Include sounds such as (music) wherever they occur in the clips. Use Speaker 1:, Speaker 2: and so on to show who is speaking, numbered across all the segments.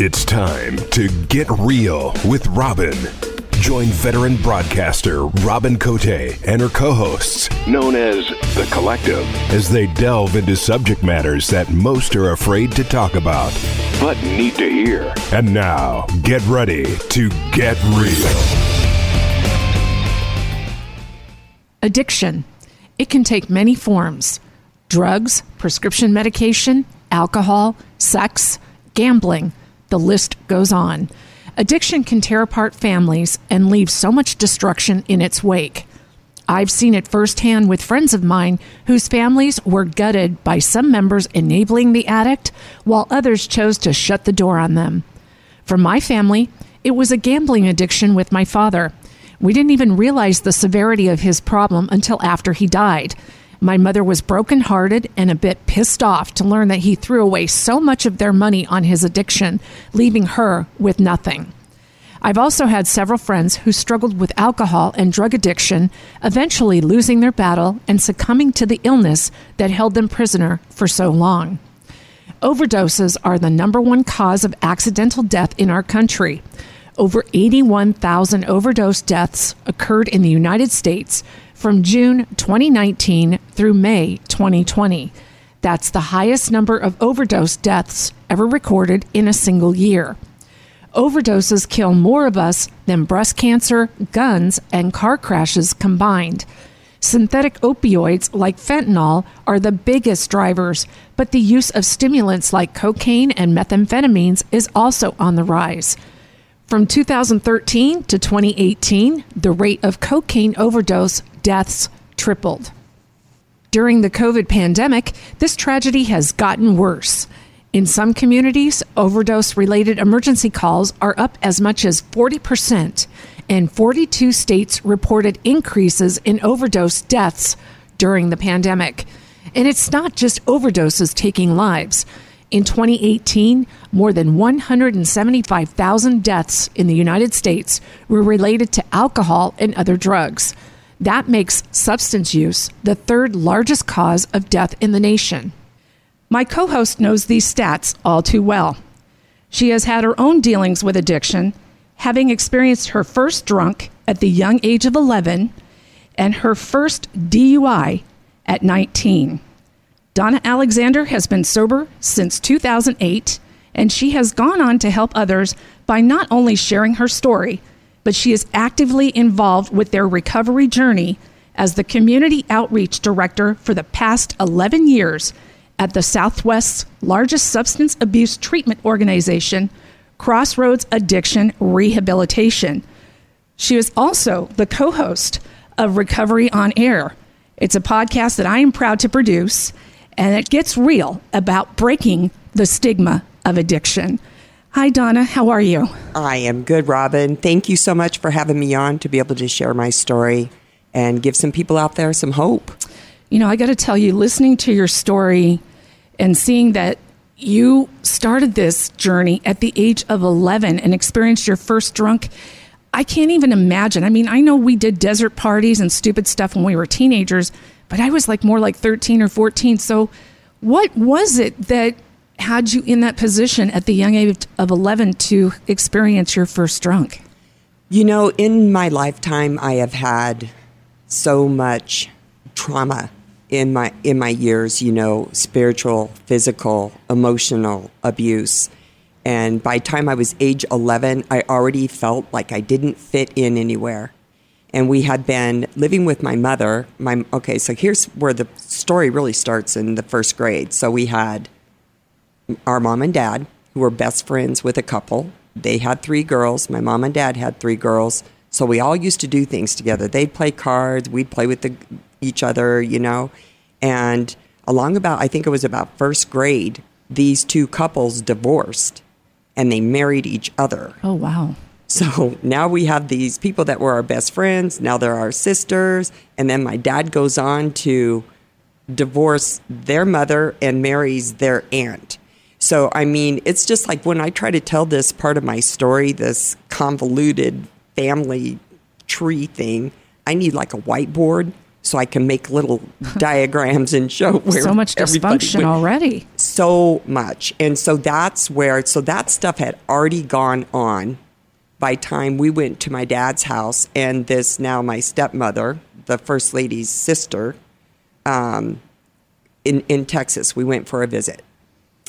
Speaker 1: It's time to get real with Robin. Join veteran broadcaster Robin Cote and her co hosts, known as The Collective, as they delve into subject matters that most are afraid to talk about, but need to hear. And now, get ready to get real.
Speaker 2: Addiction. It can take many forms drugs, prescription medication, alcohol, sex, gambling. The list goes on. Addiction can tear apart families and leave so much destruction in its wake. I've seen it firsthand with friends of mine whose families were gutted by some members enabling the addict, while others chose to shut the door on them. For my family, it was a gambling addiction with my father. We didn't even realize the severity of his problem until after he died. My mother was brokenhearted and a bit pissed off to learn that he threw away so much of their money on his addiction, leaving her with nothing. I've also had several friends who struggled with alcohol and drug addiction, eventually losing their battle and succumbing to the illness that held them prisoner for so long. Overdoses are the number one cause of accidental death in our country. Over 81,000 overdose deaths occurred in the United States from June 2019 through May 2020. That's the highest number of overdose deaths ever recorded in a single year. Overdoses kill more of us than breast cancer, guns, and car crashes combined. Synthetic opioids like fentanyl are the biggest drivers, but the use of stimulants like cocaine and methamphetamines is also on the rise. From 2013 to 2018, the rate of cocaine overdose deaths tripled. During the COVID pandemic, this tragedy has gotten worse. In some communities, overdose related emergency calls are up as much as 40%, and 42 states reported increases in overdose deaths during the pandemic. And it's not just overdoses taking lives. In 2018, more than 175,000 deaths in the United States were related to alcohol and other drugs. That makes substance use the third largest cause of death in the nation. My co host knows these stats all too well. She has had her own dealings with addiction, having experienced her first drunk at the young age of 11 and her first DUI at 19. Donna Alexander has been sober since 2008, and she has gone on to help others by not only sharing her story, but she is actively involved with their recovery journey as the community outreach director for the past 11 years at the Southwest's largest substance abuse treatment organization, Crossroads Addiction Rehabilitation. She is also the co host of Recovery on Air. It's a podcast that I am proud to produce, and it gets real about breaking the stigma of addiction. Hi, Donna. How are you?
Speaker 3: I am good, Robin. Thank you so much for having me on to be able to share my story and give some people out there some hope.
Speaker 2: You know, I got to tell you, listening to your story and seeing that you started this journey at the age of 11 and experienced your first drunk. I can't even imagine. I mean, I know we did desert parties and stupid stuff when we were teenagers, but I was like more like 13 or 14. So, what was it that had you in that position at the young age of 11 to experience your first drunk?
Speaker 3: You know, in my lifetime, I have had so much trauma in my in my years, you know, spiritual, physical, emotional abuse. And by the time I was age 11, I already felt like I didn't fit in anywhere. And we had been living with my mother. My okay, so here's where the story really starts in the first grade. So we had our mom and dad who were best friends with a couple. They had three girls. My mom and dad had three girls. So we all used to do things together. They'd play cards, we'd play with the each other, you know. And along about, I think it was about first grade, these two couples divorced and they married each other.
Speaker 2: Oh, wow.
Speaker 3: So now we have these people that were our best friends. Now they're our sisters. And then my dad goes on to divorce their mother and marries their aunt. So, I mean, it's just like when I try to tell this part of my story, this convoluted family tree thing, I need like a whiteboard so I can make little (laughs) diagrams and show where
Speaker 2: so much dysfunction already.
Speaker 3: So much. And so that's where, so that stuff had already gone on by time we went to my dad's house and this now my stepmother, the first lady's sister, um, in, in Texas, we went for a visit.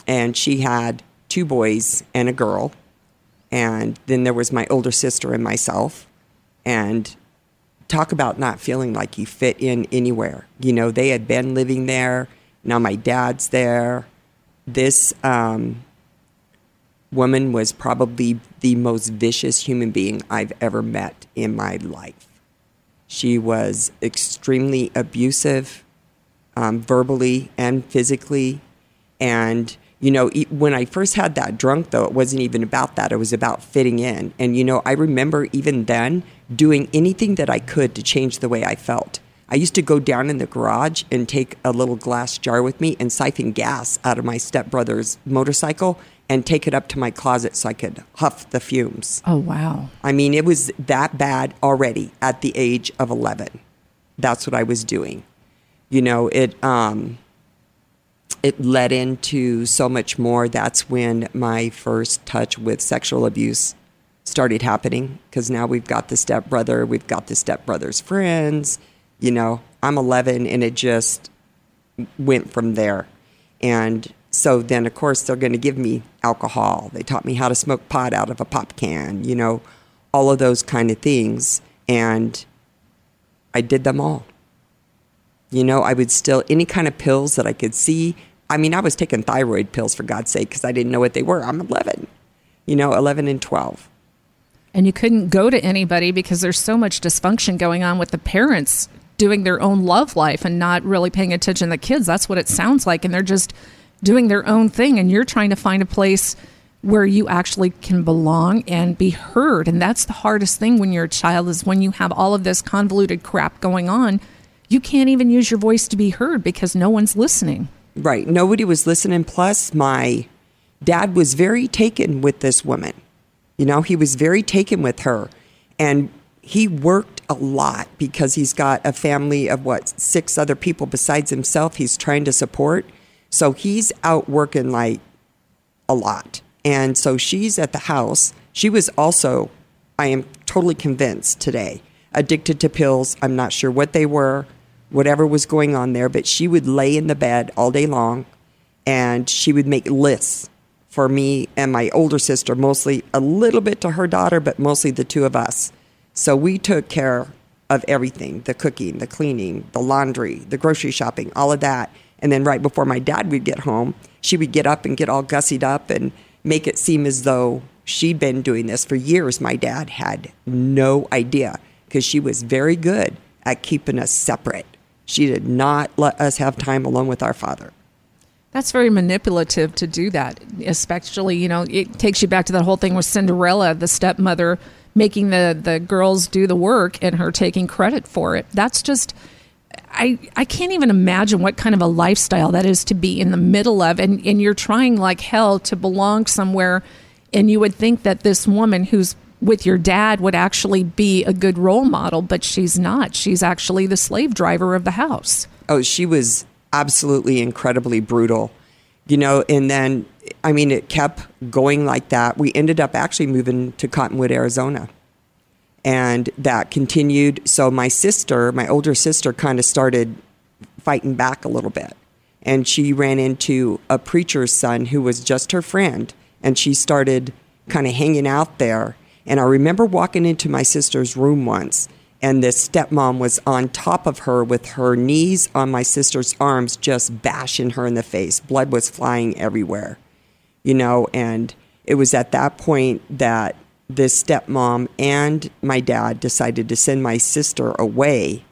Speaker 3: And she had two boys and a girl. And then there was my older sister and myself. And talk about not feeling like you fit in anywhere. You know, they had been living there. Now my dad's there. This um, woman was probably the most vicious human being I've ever met in my life. She was extremely abusive, um, verbally and physically. And, you know, when I first had that drunk, though, it wasn't even about that. It was about fitting in. And, you know, I remember even then doing anything that I could to change the way I felt. I used to go down in the garage and take a little glass jar with me and siphon gas out of my stepbrother's motorcycle and take it up to my closet so I could huff the fumes.
Speaker 2: Oh, wow.
Speaker 3: I mean, it was that bad already at the age of 11. That's what I was doing. You know, it um it led into so much more. That's when my first touch with sexual abuse started happening because now we've got the stepbrother, we've got the stepbrother's friends. You know, I'm 11 and it just went from there. And so then, of course, they're going to give me alcohol. They taught me how to smoke pot out of a pop can, you know, all of those kind of things. And I did them all. You know, I would still, any kind of pills that I could see. I mean, I was taking thyroid pills for God's sake because I didn't know what they were. I'm 11, you know, 11 and 12.
Speaker 2: And you couldn't go to anybody because there's so much dysfunction going on with the parents doing their own love life and not really paying attention to the kids. That's what it sounds like. And they're just doing their own thing. And you're trying to find a place where you actually can belong and be heard. And that's the hardest thing when you're a child is when you have all of this convoluted crap going on. You can't even use your voice to be heard because no one's listening.
Speaker 3: Right. Nobody was listening. Plus, my dad was very taken with this woman. You know, he was very taken with her. And he worked a lot because he's got a family of what, six other people besides himself he's trying to support. So he's out working like a lot. And so she's at the house. She was also, I am totally convinced today, addicted to pills. I'm not sure what they were, whatever was going on there, but she would lay in the bed all day long and she would make lists for me and my older sister, mostly a little bit to her daughter, but mostly the two of us. So we took care of everything the cooking, the cleaning, the laundry, the grocery shopping, all of that. And then right before my dad would get home, she would get up and get all gussied up and make it seem as though she'd been doing this for years. My dad had no idea because she was very good at keeping us separate. She did not let us have time alone with our father.
Speaker 2: That's very manipulative to do that, especially, you know, it takes you back to that whole thing with Cinderella, the stepmother making the, the girls do the work and her taking credit for it. That's just I, I can't even imagine what kind of a lifestyle that is to be in the middle of. And, and you're trying like hell to belong somewhere. And you would think that this woman who's with your dad would actually be a good role model but she's not. She's actually the slave driver of the house.
Speaker 3: Oh she was absolutely incredibly brutal. You know and then i mean it kept going like that we ended up actually moving to cottonwood arizona and that continued. So my sister, my older sister, kind of started fighting back a little bit. And she ran into a preacher's son who was just her friend, and she started kind of hanging out there. And I remember walking into my sister's room once, and this stepmom was on top of her with her knees on my sister's arms, just bashing her in the face. Blood was flying everywhere, you know. And it was at that point that this stepmom and my dad decided to send my sister away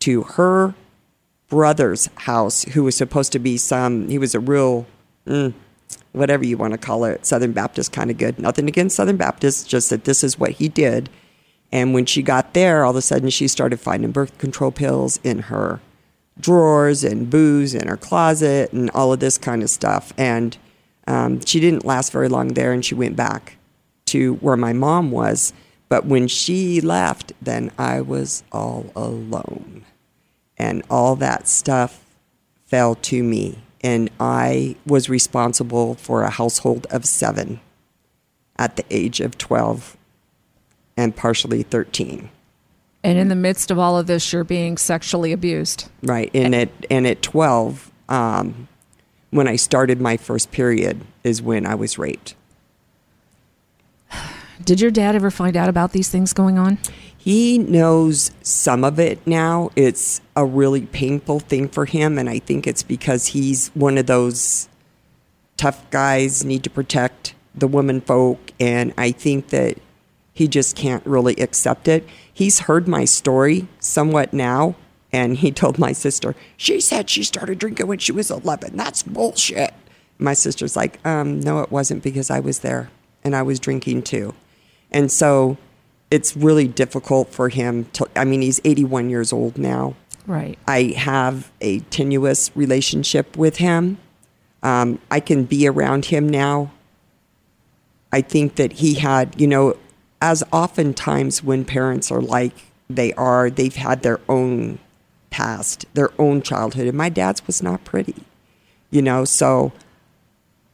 Speaker 3: to her brother's house, who was supposed to be some, he was a real, mm, whatever you want to call it, Southern Baptist kind of good. Nothing against Southern Baptists, just that this is what he did. And when she got there, all of a sudden she started finding birth control pills in her drawers and booze in her closet and all of this kind of stuff. And um, she didn't last very long there and she went back to where my mom was. But when she left, then I was all alone. And all that stuff fell to me. and I was responsible for a household of seven at the age of 12 and partially 13.
Speaker 2: And in the midst of all of this, you're being sexually abused.
Speaker 3: Right. And at, and at 12, um, when I started my first period, is when I was raped.
Speaker 2: Did your dad ever find out about these things going on?
Speaker 3: He knows some of it now. It's a really painful thing for him, and I think it's because he's one of those tough guys, need to protect the women folk, and I think that he just can't really accept it. He's heard my story somewhat now, and he told my sister, She said she started drinking when she was 11. That's bullshit. My sister's like, um, No, it wasn't because I was there and I was drinking too. And so it's really difficult for him to, I mean, he's 81 years old now.
Speaker 2: Right.
Speaker 3: I have a tenuous relationship with him. Um, I can be around him now. I think that he had, you know, as oftentimes when parents are like they are, they've had their own past, their own childhood. And my dad's was not pretty, you know, so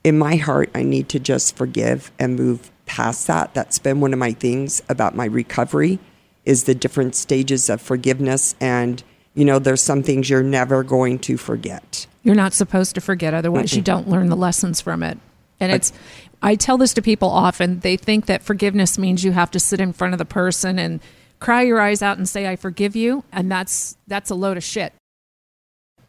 Speaker 3: in my heart, I need to just forgive and move past that. That's been one of my things about my recovery is the different stages of forgiveness and you know there's some things you're never going to forget.
Speaker 2: You're not supposed to forget otherwise mm-hmm. you don't learn the lessons from it. And it's I tell this to people often. They think that forgiveness means you have to sit in front of the person and cry your eyes out and say I forgive you and that's that's a load of shit.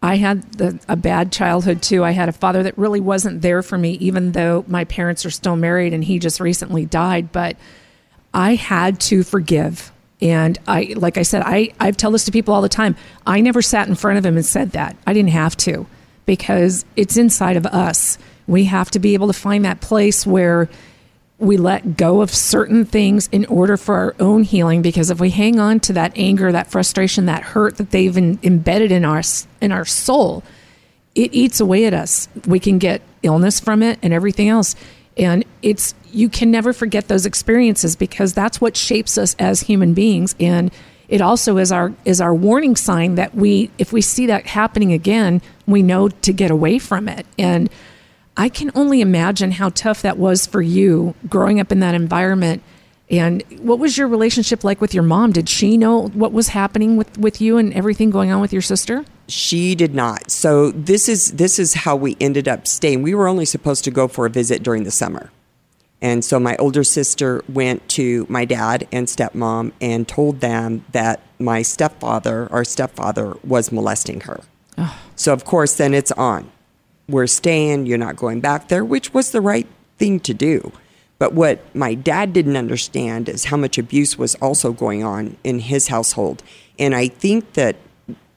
Speaker 2: I had the, a bad childhood too. I had a father that really wasn't there for me, even though my parents are still married and he just recently died. But I had to forgive. And I, like I said, I, I tell this to people all the time. I never sat in front of him and said that. I didn't have to because it's inside of us. We have to be able to find that place where we let go of certain things in order for our own healing because if we hang on to that anger that frustration that hurt that they've in, embedded in our in our soul it eats away at us. We can get illness from it and everything else. And it's you can never forget those experiences because that's what shapes us as human beings. And it also is our is our warning sign that we if we see that happening again we know to get away from it. And I can only imagine how tough that was for you growing up in that environment. And what was your relationship like with your mom? Did she know what was happening with, with you and everything going on with your sister?
Speaker 3: She did not. So this is this is how we ended up staying. We were only supposed to go for a visit during the summer. And so my older sister went to my dad and stepmom and told them that my stepfather, our stepfather, was molesting her. Oh. So of course then it's on we're staying, you're not going back there, which was the right thing to do. But what my dad didn't understand is how much abuse was also going on in his household. And I think that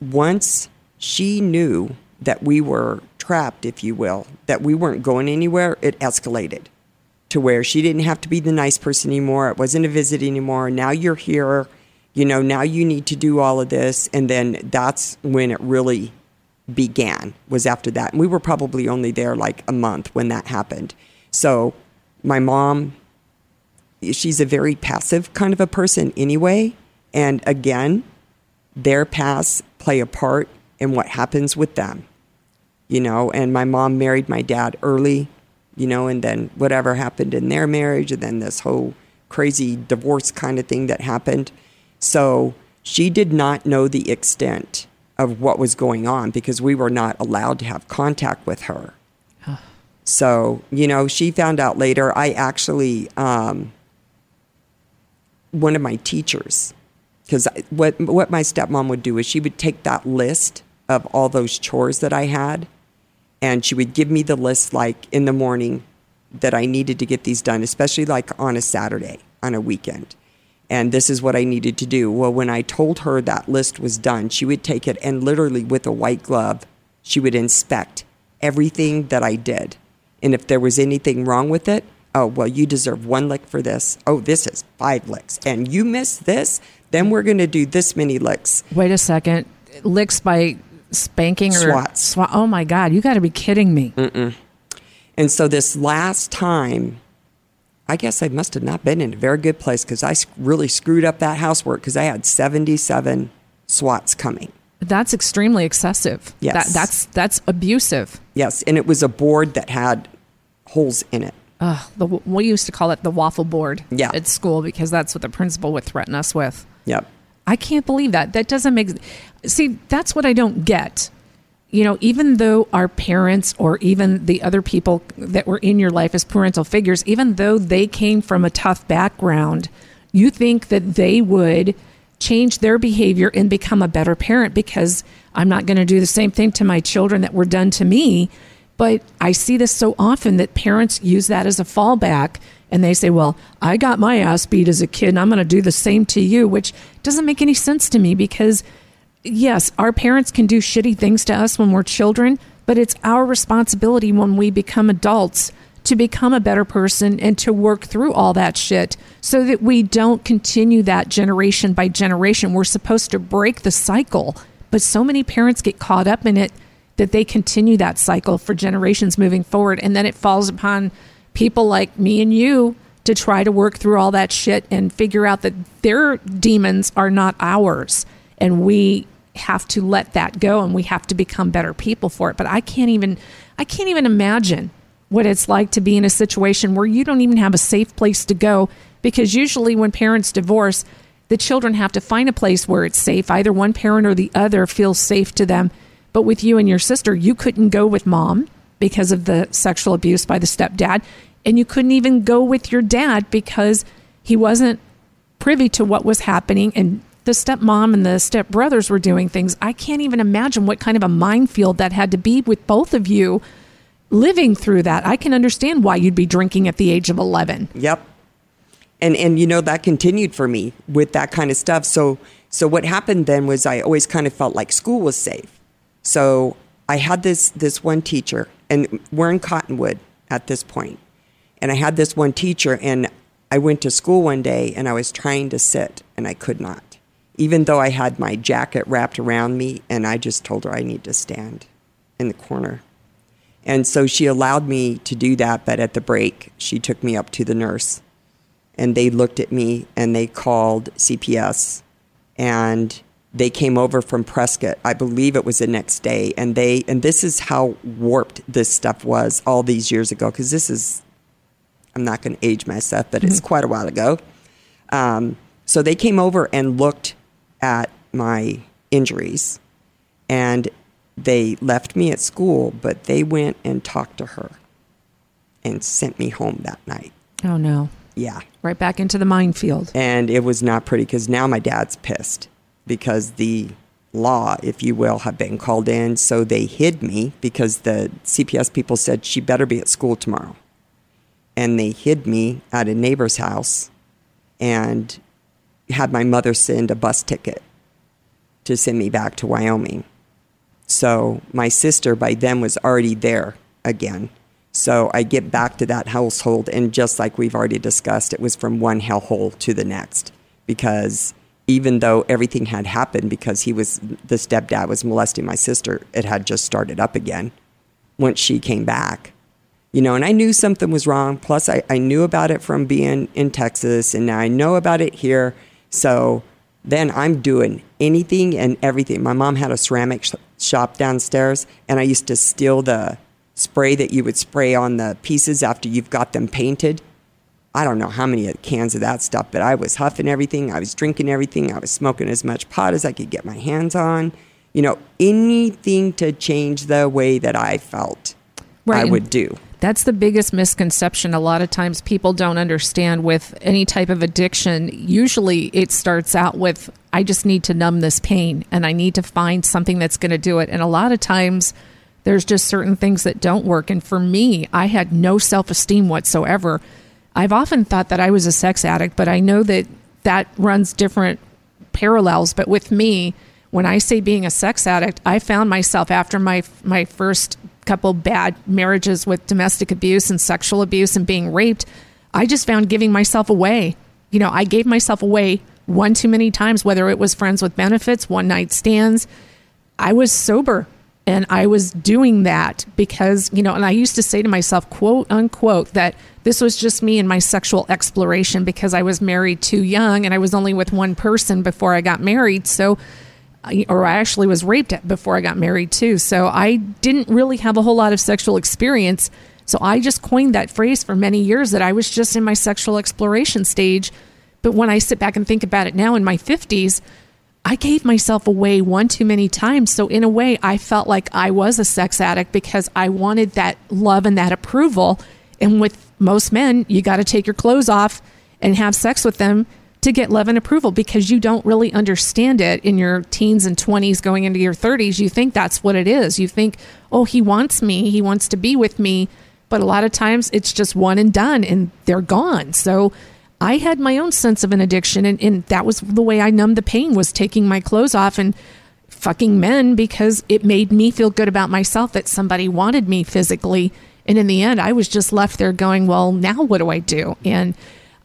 Speaker 3: once she knew that we were trapped, if you will, that we weren't going anywhere, it escalated to where she didn't have to be the nice person anymore. It wasn't a visit anymore. Now you're here. You know, now you need to do all of this. And then that's when it really began was after that. And we were probably only there like a month when that happened. So my mom, she's a very passive kind of a person anyway. And again, their pasts play a part in what happens with them. You know, and my mom married my dad early, you know, and then whatever happened in their marriage, and then this whole crazy divorce kind of thing that happened. So she did not know the extent of what was going on because we were not allowed to have contact with her. (sighs) so, you know, she found out later. I actually, um, one of my teachers, because what, what my stepmom would do is she would take that list of all those chores that I had and she would give me the list like in the morning that I needed to get these done, especially like on a Saturday, on a weekend and this is what I needed to do. Well, when I told her that list was done, she would take it and literally with a white glove, she would inspect everything that I did. And if there was anything wrong with it, oh, well, you deserve one lick for this. Oh, this is five licks. And you missed this, then we're going to do this many licks.
Speaker 2: Wait a second. Licks by spanking or
Speaker 3: swats.
Speaker 2: Swat. Oh my God, you got to be kidding me.
Speaker 3: Mm-mm. And so this last time, I guess I must have not been in a very good place because I really screwed up that housework because I had 77 SWATs coming.
Speaker 2: That's extremely excessive.
Speaker 3: Yes.
Speaker 2: That, that's that's abusive.
Speaker 3: Yes, and it was a board that had holes in it.
Speaker 2: Ugh, the, we used to call it the waffle board
Speaker 3: Yeah.
Speaker 2: at school because that's what the principal would threaten us with.
Speaker 3: Yep.
Speaker 2: I can't believe that. That doesn't make See, that's what I don't get. You know, even though our parents or even the other people that were in your life as parental figures, even though they came from a tough background, you think that they would change their behavior and become a better parent because I'm not going to do the same thing to my children that were done to me. But I see this so often that parents use that as a fallback and they say, Well, I got my ass beat as a kid and I'm going to do the same to you, which doesn't make any sense to me because, yes, our parents can do shitty things to us when we're children, but it's our responsibility when we become adults to become a better person and to work through all that shit so that we don't continue that generation by generation. We're supposed to break the cycle, but so many parents get caught up in it that they continue that cycle for generations moving forward. And then it falls upon people like me and you to try to work through all that shit and figure out that their demons are not ours. And we have to let that go and we have to become better people for it. But I can't even I can't even imagine what it's like to be in a situation where you don't even have a safe place to go because usually when parents divorce, the children have to find a place where it's safe. Either one parent or the other feels safe to them. But with you and your sister, you couldn't go with mom because of the sexual abuse by the stepdad. And you couldn't even go with your dad because he wasn't privy to what was happening. And the stepmom and the stepbrothers were doing things. I can't even imagine what kind of a minefield that had to be with both of you living through that. I can understand why you'd be drinking at the age of 11.
Speaker 3: Yep. And and you know that continued for me with that kind of stuff. So so what happened then was I always kind of felt like school was safe. So I had this this one teacher and we're in Cottonwood at this point. And I had this one teacher and I went to school one day and I was trying to sit and I could not. Even though I had my jacket wrapped around me and I just told her I need to stand in the corner. And so she allowed me to do that, but at the break, she took me up to the nurse and they looked at me and they called CPS and they came over from Prescott. I believe it was the next day and they and this is how warped this stuff was all these years ago because this is I'm not going to age myself, but it's quite a while ago. Um, so they came over and looked at my injuries and they left me at school, but they went and talked to her and sent me home that night.
Speaker 2: Oh, no.
Speaker 3: Yeah.
Speaker 2: Right back into the minefield.
Speaker 3: And it was not pretty because now my dad's pissed because the law, if you will, have been called in. So they hid me because the CPS people said she better be at school tomorrow. And they hid me at a neighbor's house and had my mother send a bus ticket to send me back to Wyoming. So my sister by then was already there again. So I get back to that household, and just like we've already discussed, it was from one hellhole to the next. Because even though everything had happened, because he was the stepdad was molesting my sister, it had just started up again once she came back. You know, and I knew something was wrong. Plus, I, I knew about it from being in Texas, and now I know about it here. So then I'm doing anything and everything. My mom had a ceramic sh- shop downstairs, and I used to steal the spray that you would spray on the pieces after you've got them painted. I don't know how many cans of that stuff, but I was huffing everything. I was drinking everything. I was smoking as much pot as I could get my hands on. You know, anything to change the way that I felt,
Speaker 2: Right,
Speaker 3: I would do.
Speaker 2: That's the biggest misconception. A lot of times people don't understand with any type of addiction. Usually it starts out with, I just need to numb this pain and I need to find something that's going to do it. And a lot of times there's just certain things that don't work. And for me, I had no self esteem whatsoever. I've often thought that I was a sex addict, but I know that that runs different parallels. But with me, when I say being a sex addict, I found myself after my my first couple bad marriages with domestic abuse and sexual abuse and being raped, I just found giving myself away. You know, I gave myself away one too many times, whether it was friends with benefits, one night stands. I was sober and I was doing that because, you know, and I used to say to myself, quote unquote, that this was just me and my sexual exploration because I was married too young and I was only with one person before I got married. So or I actually was raped before I got married too. So I didn't really have a whole lot of sexual experience. So I just coined that phrase for many years that I was just in my sexual exploration stage. But when I sit back and think about it now in my 50s, I gave myself away one too many times. So, in a way, I felt like I was a sex addict because I wanted that love and that approval. And with most men, you got to take your clothes off and have sex with them to get love and approval because you don't really understand it in your teens and 20s going into your 30s. You think that's what it is. You think, oh, he wants me, he wants to be with me. But a lot of times it's just one and done and they're gone. So I had my own sense of an addiction and, and that was the way I numbed the pain was taking my clothes off and fucking men because it made me feel good about myself that somebody wanted me physically. And in the end, I was just left there going, well, now what do I do? And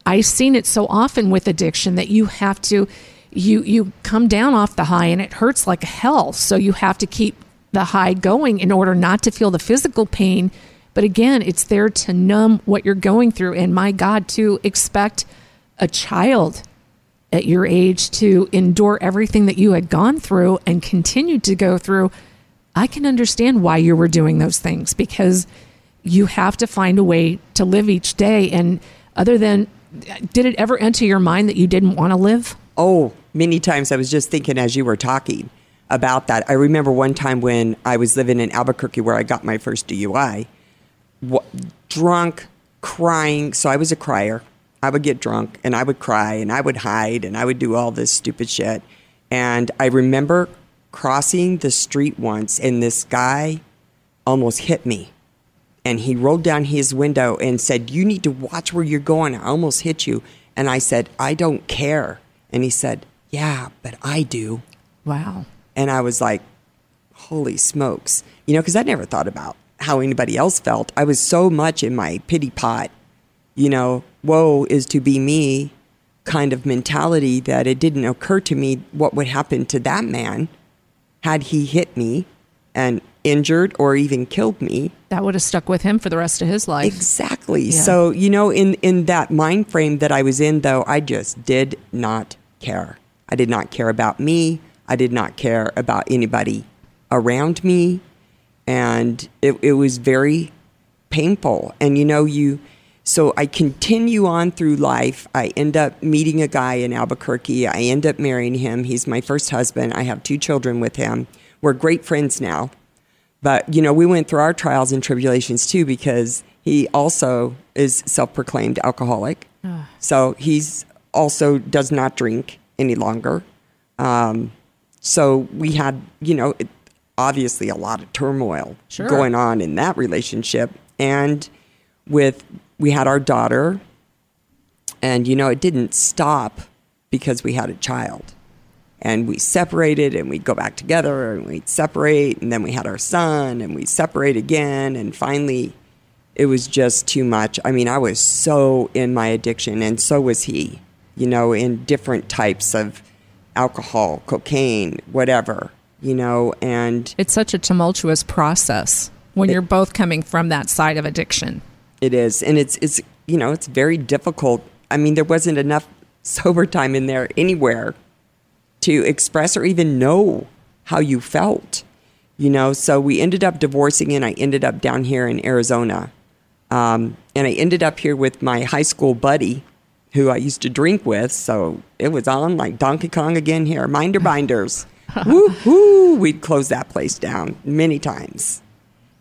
Speaker 2: I've seen it so often with addiction that you have to you you come down off the high and it hurts like hell. So you have to keep the high going in order not to feel the physical pain. But again, it's there to numb what you're going through. And my God, to expect a child at your age to endure everything that you had gone through and continued to go through, I can understand why you were doing those things because you have to find a way to live each day. And other than did it ever enter your mind that you didn't want to live?
Speaker 3: Oh, many times I was just thinking as you were talking about that. I remember one time when I was living in Albuquerque where I got my first DUI, drunk, crying. So I was a crier. I would get drunk and I would cry and I would hide and I would do all this stupid shit. And I remember crossing the street once and this guy almost hit me and he rolled down his window and said, You need to watch where you're going. I almost hit you. And I said, I don't care. And he said, Yeah, but I do.
Speaker 2: Wow.
Speaker 3: And I was like, Holy smokes. You know, because I never thought about how anybody else felt. I was so much in my pity pot, you know, woe is to be me kind of mentality that it didn't occur to me what would happen to that man had he hit me and injured or even killed me.
Speaker 2: That would have stuck with him for the rest of his life.
Speaker 3: Exactly. Yeah. So, you know, in, in that mind frame that I was in, though, I just did not care. I did not care about me. I did not care about anybody around me. And it, it was very painful. And, you know, you, so I continue on through life. I end up meeting a guy in Albuquerque. I end up marrying him. He's my first husband. I have two children with him. We're great friends now. But, you know, we went through our trials and tribulations too because he also is self proclaimed alcoholic. so he's also does not drink any longer. Um, so we had, you know, obviously a lot of turmoil sure. going on in that relationship. And with, we had our daughter, and, you know, it didn't stop because we had a child and we separated and we'd go back together and we'd separate and then we had our son and we'd separate again and finally it was just too much. I mean, I was so in my addiction and so was he, you know, in different types of alcohol, cocaine, whatever, you know, and
Speaker 2: it's such a tumultuous process when it, you're both coming from that side of addiction.
Speaker 3: It is. And it's it's you know, it's very difficult. I mean, there wasn't enough (laughs) sober time in there anywhere to express or even know how you felt, you know. So we ended up divorcing, and I ended up down here in Arizona. Um, and I ended up here with my high school buddy who I used to drink with. So it was on like Donkey Kong again here, Minder Binders. (laughs) woo hoo! We'd close that place down many times.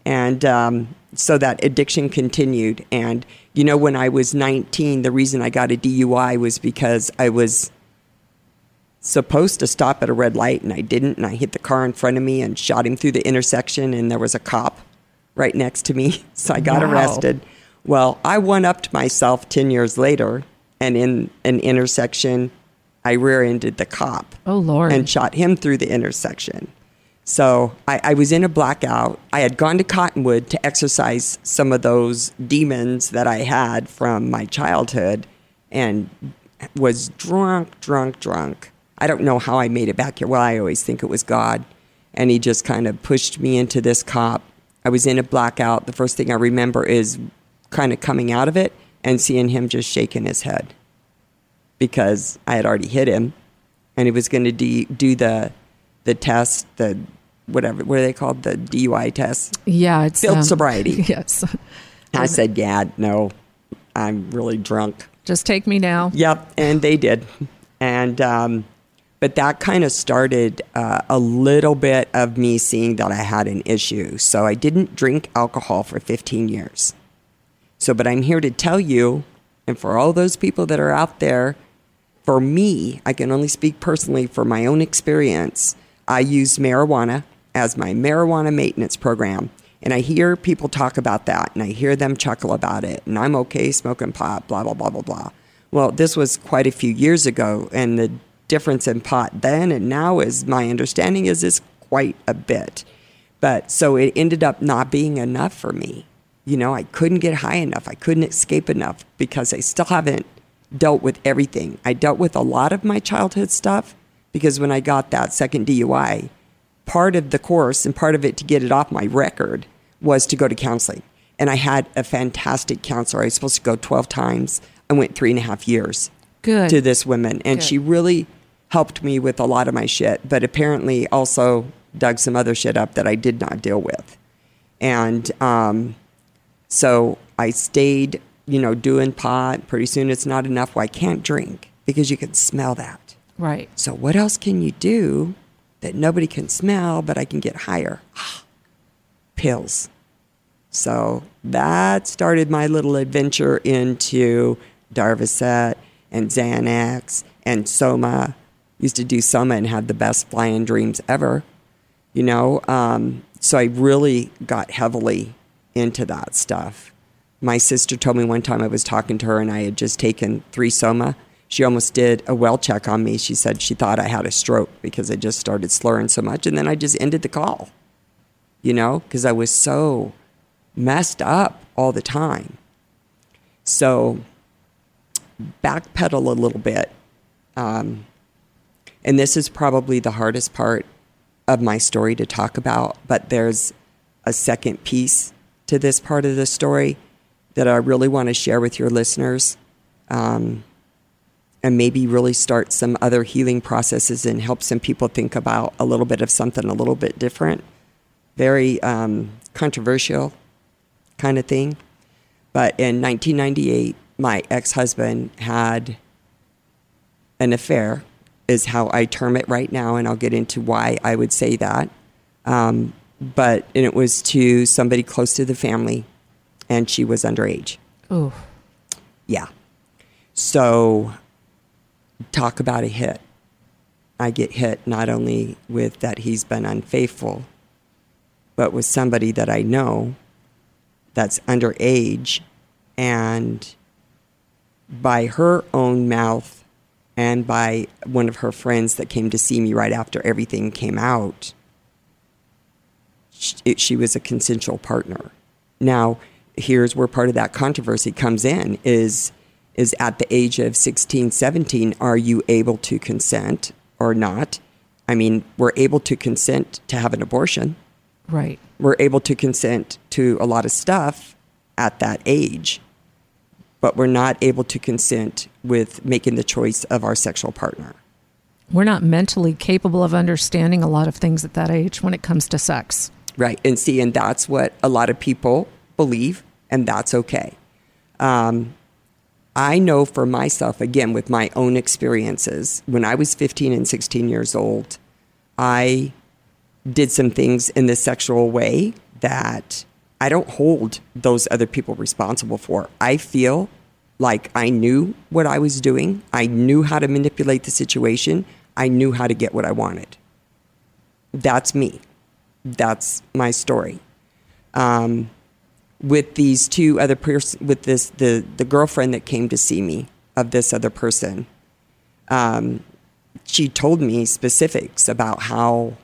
Speaker 3: And um, so that addiction continued. And, you know, when I was 19, the reason I got a DUI was because I was supposed to stop at a red light and I didn't and I hit the car in front of me and shot him through the intersection and there was a cop right next to me (laughs) so I got wow. arrested. Well, I one upped myself 10 years later and in an intersection I rear-ended the cop.
Speaker 2: Oh lord.
Speaker 3: And shot him through the intersection. So I, I was in a blackout. I had gone to Cottonwood to exercise some of those demons that I had from my childhood and was drunk, drunk, drunk I don't know how I made it back here. Well, I always think it was God. And he just kind of pushed me into this cop. I was in a blackout. The first thing I remember is kind of coming out of it and seeing him just shaking his head because I had already hit him and he was going to de- do the the test, the whatever, what are they called? The DUI test?
Speaker 2: Yeah, it's
Speaker 3: Field
Speaker 2: um,
Speaker 3: sobriety. (laughs)
Speaker 2: Yes.
Speaker 3: I said, yeah, no, I'm really drunk.
Speaker 2: Just take me now.
Speaker 3: Yep, and they did. And, um, but that kind of started uh, a little bit of me seeing that I had an issue. So I didn't drink alcohol for 15 years. So, but I'm here to tell you, and for all those people that are out there, for me, I can only speak personally for my own experience. I used marijuana as my marijuana maintenance program. And I hear people talk about that and I hear them chuckle about it. And I'm okay smoking pot, blah, blah, blah, blah, blah. Well, this was quite a few years ago. And the difference in pot then and now is my understanding is is quite a bit. But so it ended up not being enough for me. You know, I couldn't get high enough. I couldn't escape enough because I still haven't dealt with everything. I dealt with a lot of my childhood stuff because when I got that second DUI, part of the course and part of it to get it off my record was to go to counseling. And I had a fantastic counselor. I was supposed to go 12 times. I went three and a half years
Speaker 2: Good.
Speaker 3: to this woman. And
Speaker 2: Good.
Speaker 3: she really helped me with a lot of my shit, but apparently also dug some other shit up that I did not deal with. And um, so I stayed, you know, doing pot. Pretty soon it's not enough. Well, I can't drink because you can smell that.
Speaker 2: Right.
Speaker 3: So what else can you do that nobody can smell, but I can get higher? (sighs) Pills. So that started my little adventure into Darvocet and Xanax and Soma. Used to do Soma and had the best flying dreams ever, you know. Um, so I really got heavily into that stuff. My sister told me one time I was talking to her and I had just taken three Soma. She almost did a well check on me. She said she thought I had a stroke because I just started slurring so much. And then I just ended the call, you know, because I was so messed up all the time. So backpedal a little bit. Um, and this is probably the hardest part of my story to talk about, but there's a second piece to this part of the story that I really want to share with your listeners. Um, and maybe really start some other healing processes and help some people think about a little bit of something a little bit different. Very um, controversial kind of thing. But in 1998, my ex husband had an affair, is how I term it right now, and I'll get into why I would say that. Um, but and it was to somebody close to the family, and she was underage.
Speaker 2: Oh,
Speaker 3: Yeah. So, talk about a hit. I get hit not only with that he's been unfaithful, but with somebody that I know that's underage and by her own mouth and by one of her friends that came to see me right after everything came out, sh- it, she was a consensual partner. Now, here's where part of that controversy comes in is is at the age of 16, 17, are you able to consent or not? I mean, we're able to consent to have an abortion.
Speaker 2: right.
Speaker 3: We're able to consent to a lot of stuff at that age, but we're not able to consent with making the choice of our sexual partner.
Speaker 2: We're not mentally capable of understanding a lot of things at that age when it comes to sex.
Speaker 3: Right. And see, and that's what a lot of people believe, and that's okay. Um, I know for myself, again, with my own experiences, when I was 15 and 16 years old, I did some things in the sexual way that I don't hold those other people responsible for. I feel like I knew what I was doing, I knew how to manipulate the situation, I knew how to get what I wanted. That's me. That's my story. Um, with these two other pers- with this the the girlfriend that came to see me of this other person um, she told me specifics about how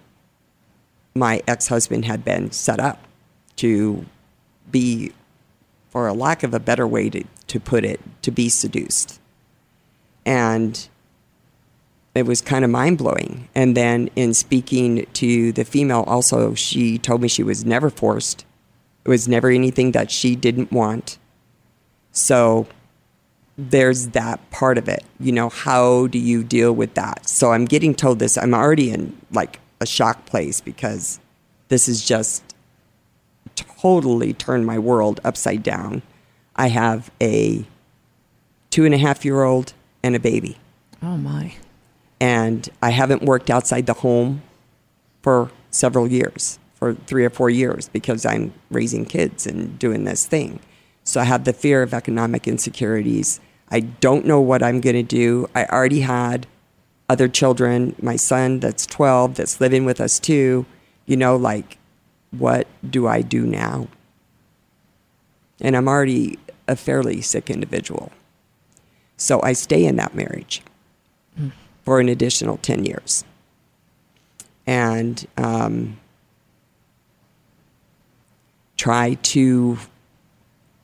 Speaker 3: my ex-husband had been set up to be for a lack of a better way to, to put it to be seduced and it was kind of mind-blowing and then in speaking to the female also she told me she was never forced it was never anything that she didn't want. So there's that part of it. You know, how do you deal with that? So I'm getting told this. I'm already in like a shock place because this is just totally turned my world upside down. I have a two and a half year old and a baby.
Speaker 2: Oh, my.
Speaker 3: And I haven't worked outside the home for several years, for three or four years, because I'm raising kids and doing this thing. So I have the fear of economic insecurities. I don't know what I'm going to do. I already had other children, my son that's 12 that's living with us too. You know, like, what do I do now? And I'm already a fairly sick individual. So I stay in that marriage mm. for an additional 10 years. And um, try to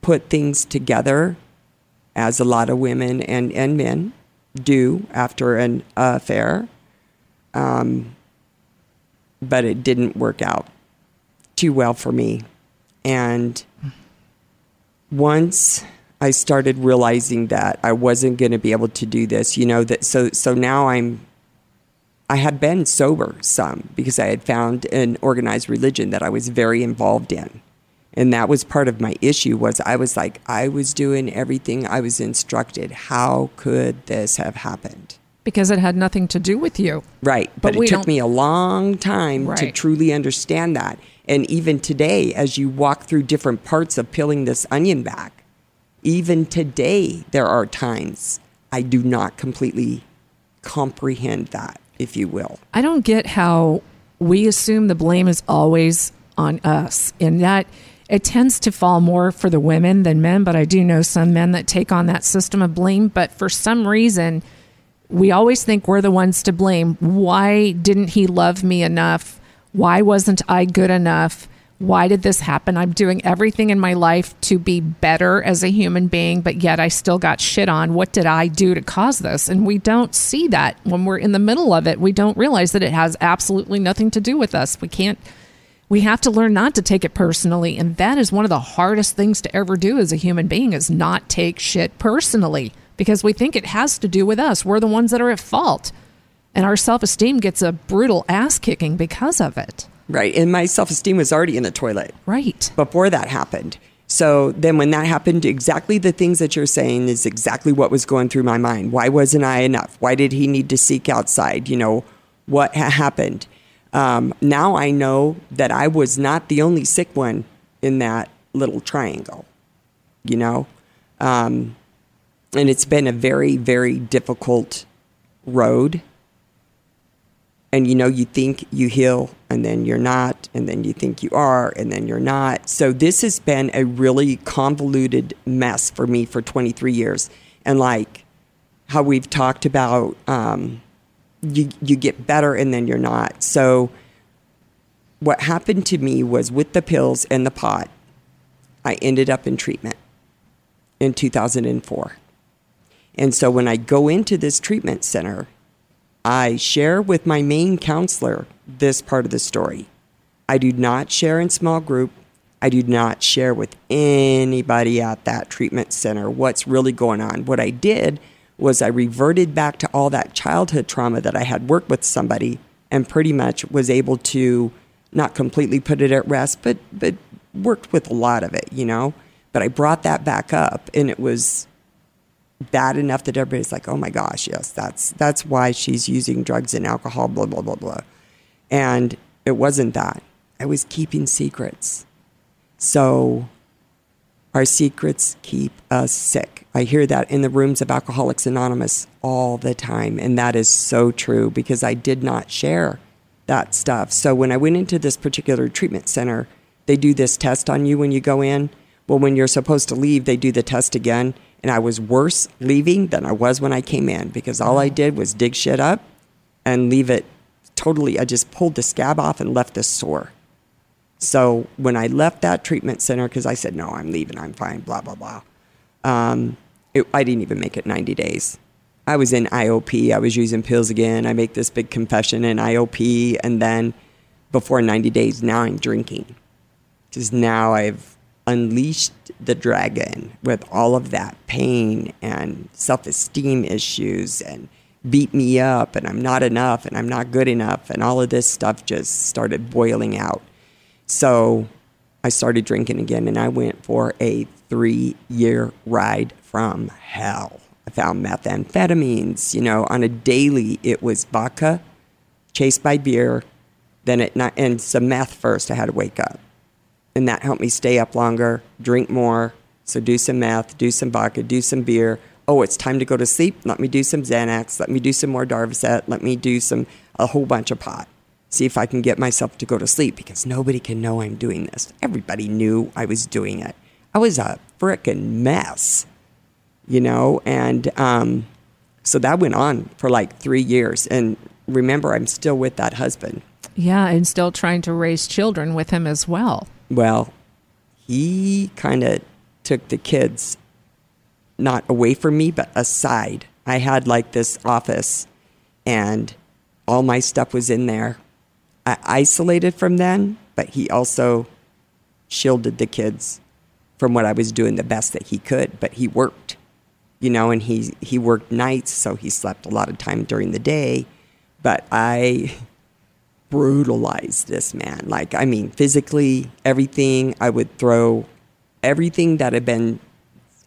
Speaker 3: put things together as a lot of women and, and men do after an affair. Um, but it didn't work out too well for me. And once I started realizing that I wasn't going to be able to do this, you know, that so so now I'm I had been sober some because I had found an organized religion that I was very involved in. And that was part of my issue was i was like i was doing everything i was instructed. How could this have happened?
Speaker 2: Because it had nothing to do with you.
Speaker 3: Right but, but it took me a long time right. to truly understand that and even today as you walk through different parts of peeling this onion back even today there are times i do not completely comprehend that if you will
Speaker 2: i don't get how we assume the blame is always on us and that it tends to fall more for the women than men, but I do know some men that take on that system of blame. But for some reason, we always think we're the ones to blame. Why didn't he love me enough? Why wasn't I good enough? Why did this happen? I'm doing everything in my life to be better as a human being, but yet I still got shit on. What did I do to cause this? And we don't see that when we're in the middle of it. We don't realize that it has absolutely nothing to do with us. We can't we have to learn not to take it personally and that is one of the hardest things to ever do as a human being is not take shit personally because we think it has to do with us we're the ones that are at fault and our self-esteem gets a brutal ass kicking because of it.
Speaker 3: Right. And my self-esteem was already in the toilet.
Speaker 2: Right.
Speaker 3: Before that happened. So then when that happened exactly the things that you're saying is exactly what was going through my mind. Why wasn't i enough? Why did he need to seek outside? You know what ha- happened? Um, now I know that I was not the only sick one in that little triangle, you know? Um, and it's been a very, very difficult road. And you know, you think you heal and then you're not, and then you think you are, and then you're not. So this has been a really convoluted mess for me for 23 years. And like how we've talked about, um, you you get better and then you're not. So what happened to me was with the pills and the pot, I ended up in treatment in 2004. And so when I go into this treatment center, I share with my main counselor this part of the story. I do not share in small group. I do not share with anybody at that treatment center what's really going on. What I did was I reverted back to all that childhood trauma that I had worked with somebody and pretty much was able to not completely put it at rest, but but worked with a lot of it, you know. But I brought that back up and it was bad enough that everybody's like, "Oh my gosh, yes, that's that's why she's using drugs and alcohol blah blah blah blah." And it wasn't that. I was keeping secrets. So our secrets keep us sick. I hear that in the rooms of Alcoholics Anonymous all the time. And that is so true because I did not share that stuff. So when I went into this particular treatment center, they do this test on you when you go in. Well, when you're supposed to leave, they do the test again. And I was worse leaving than I was when I came in because all I did was dig shit up and leave it totally. I just pulled the scab off and left the sore. So when I left that treatment center, because I said, no, I'm leaving, I'm fine, blah, blah, blah, um, it, I didn't even make it 90 days. I was in IOP, I was using pills again. I make this big confession in IOP, and then before 90 days, now I'm drinking. Because now I've unleashed the dragon with all of that pain and self esteem issues and beat me up and I'm not enough and I'm not good enough and all of this stuff just started boiling out. So I started drinking again and I went for a three year ride from hell. I found methamphetamines, you know, on a daily it was vodka, chased by beer, then at night, and some meth first. I had to wake up. And that helped me stay up longer, drink more. So do some meth, do some vodka, do some beer. Oh, it's time to go to sleep. Let me do some Xanax. Let me do some more Darvocet. Let me do some a whole bunch of pot. See if I can get myself to go to sleep because nobody can know I'm doing this. Everybody knew I was doing it. I was a freaking mess, you know, and um, so that went on for like three years. And remember, I'm still with that husband.
Speaker 2: Yeah, and still trying to raise children with him as well.
Speaker 3: Well, he kind of took the kids not away from me, but aside. I had like this office, and all my stuff was in there. I isolated from them, but he also shielded the kids from what I was doing the best that he could. But he worked, you know, and he he worked nights, so he slept a lot of time during the day. But I brutalized this man. Like, I mean, physically, everything. I would throw everything that had been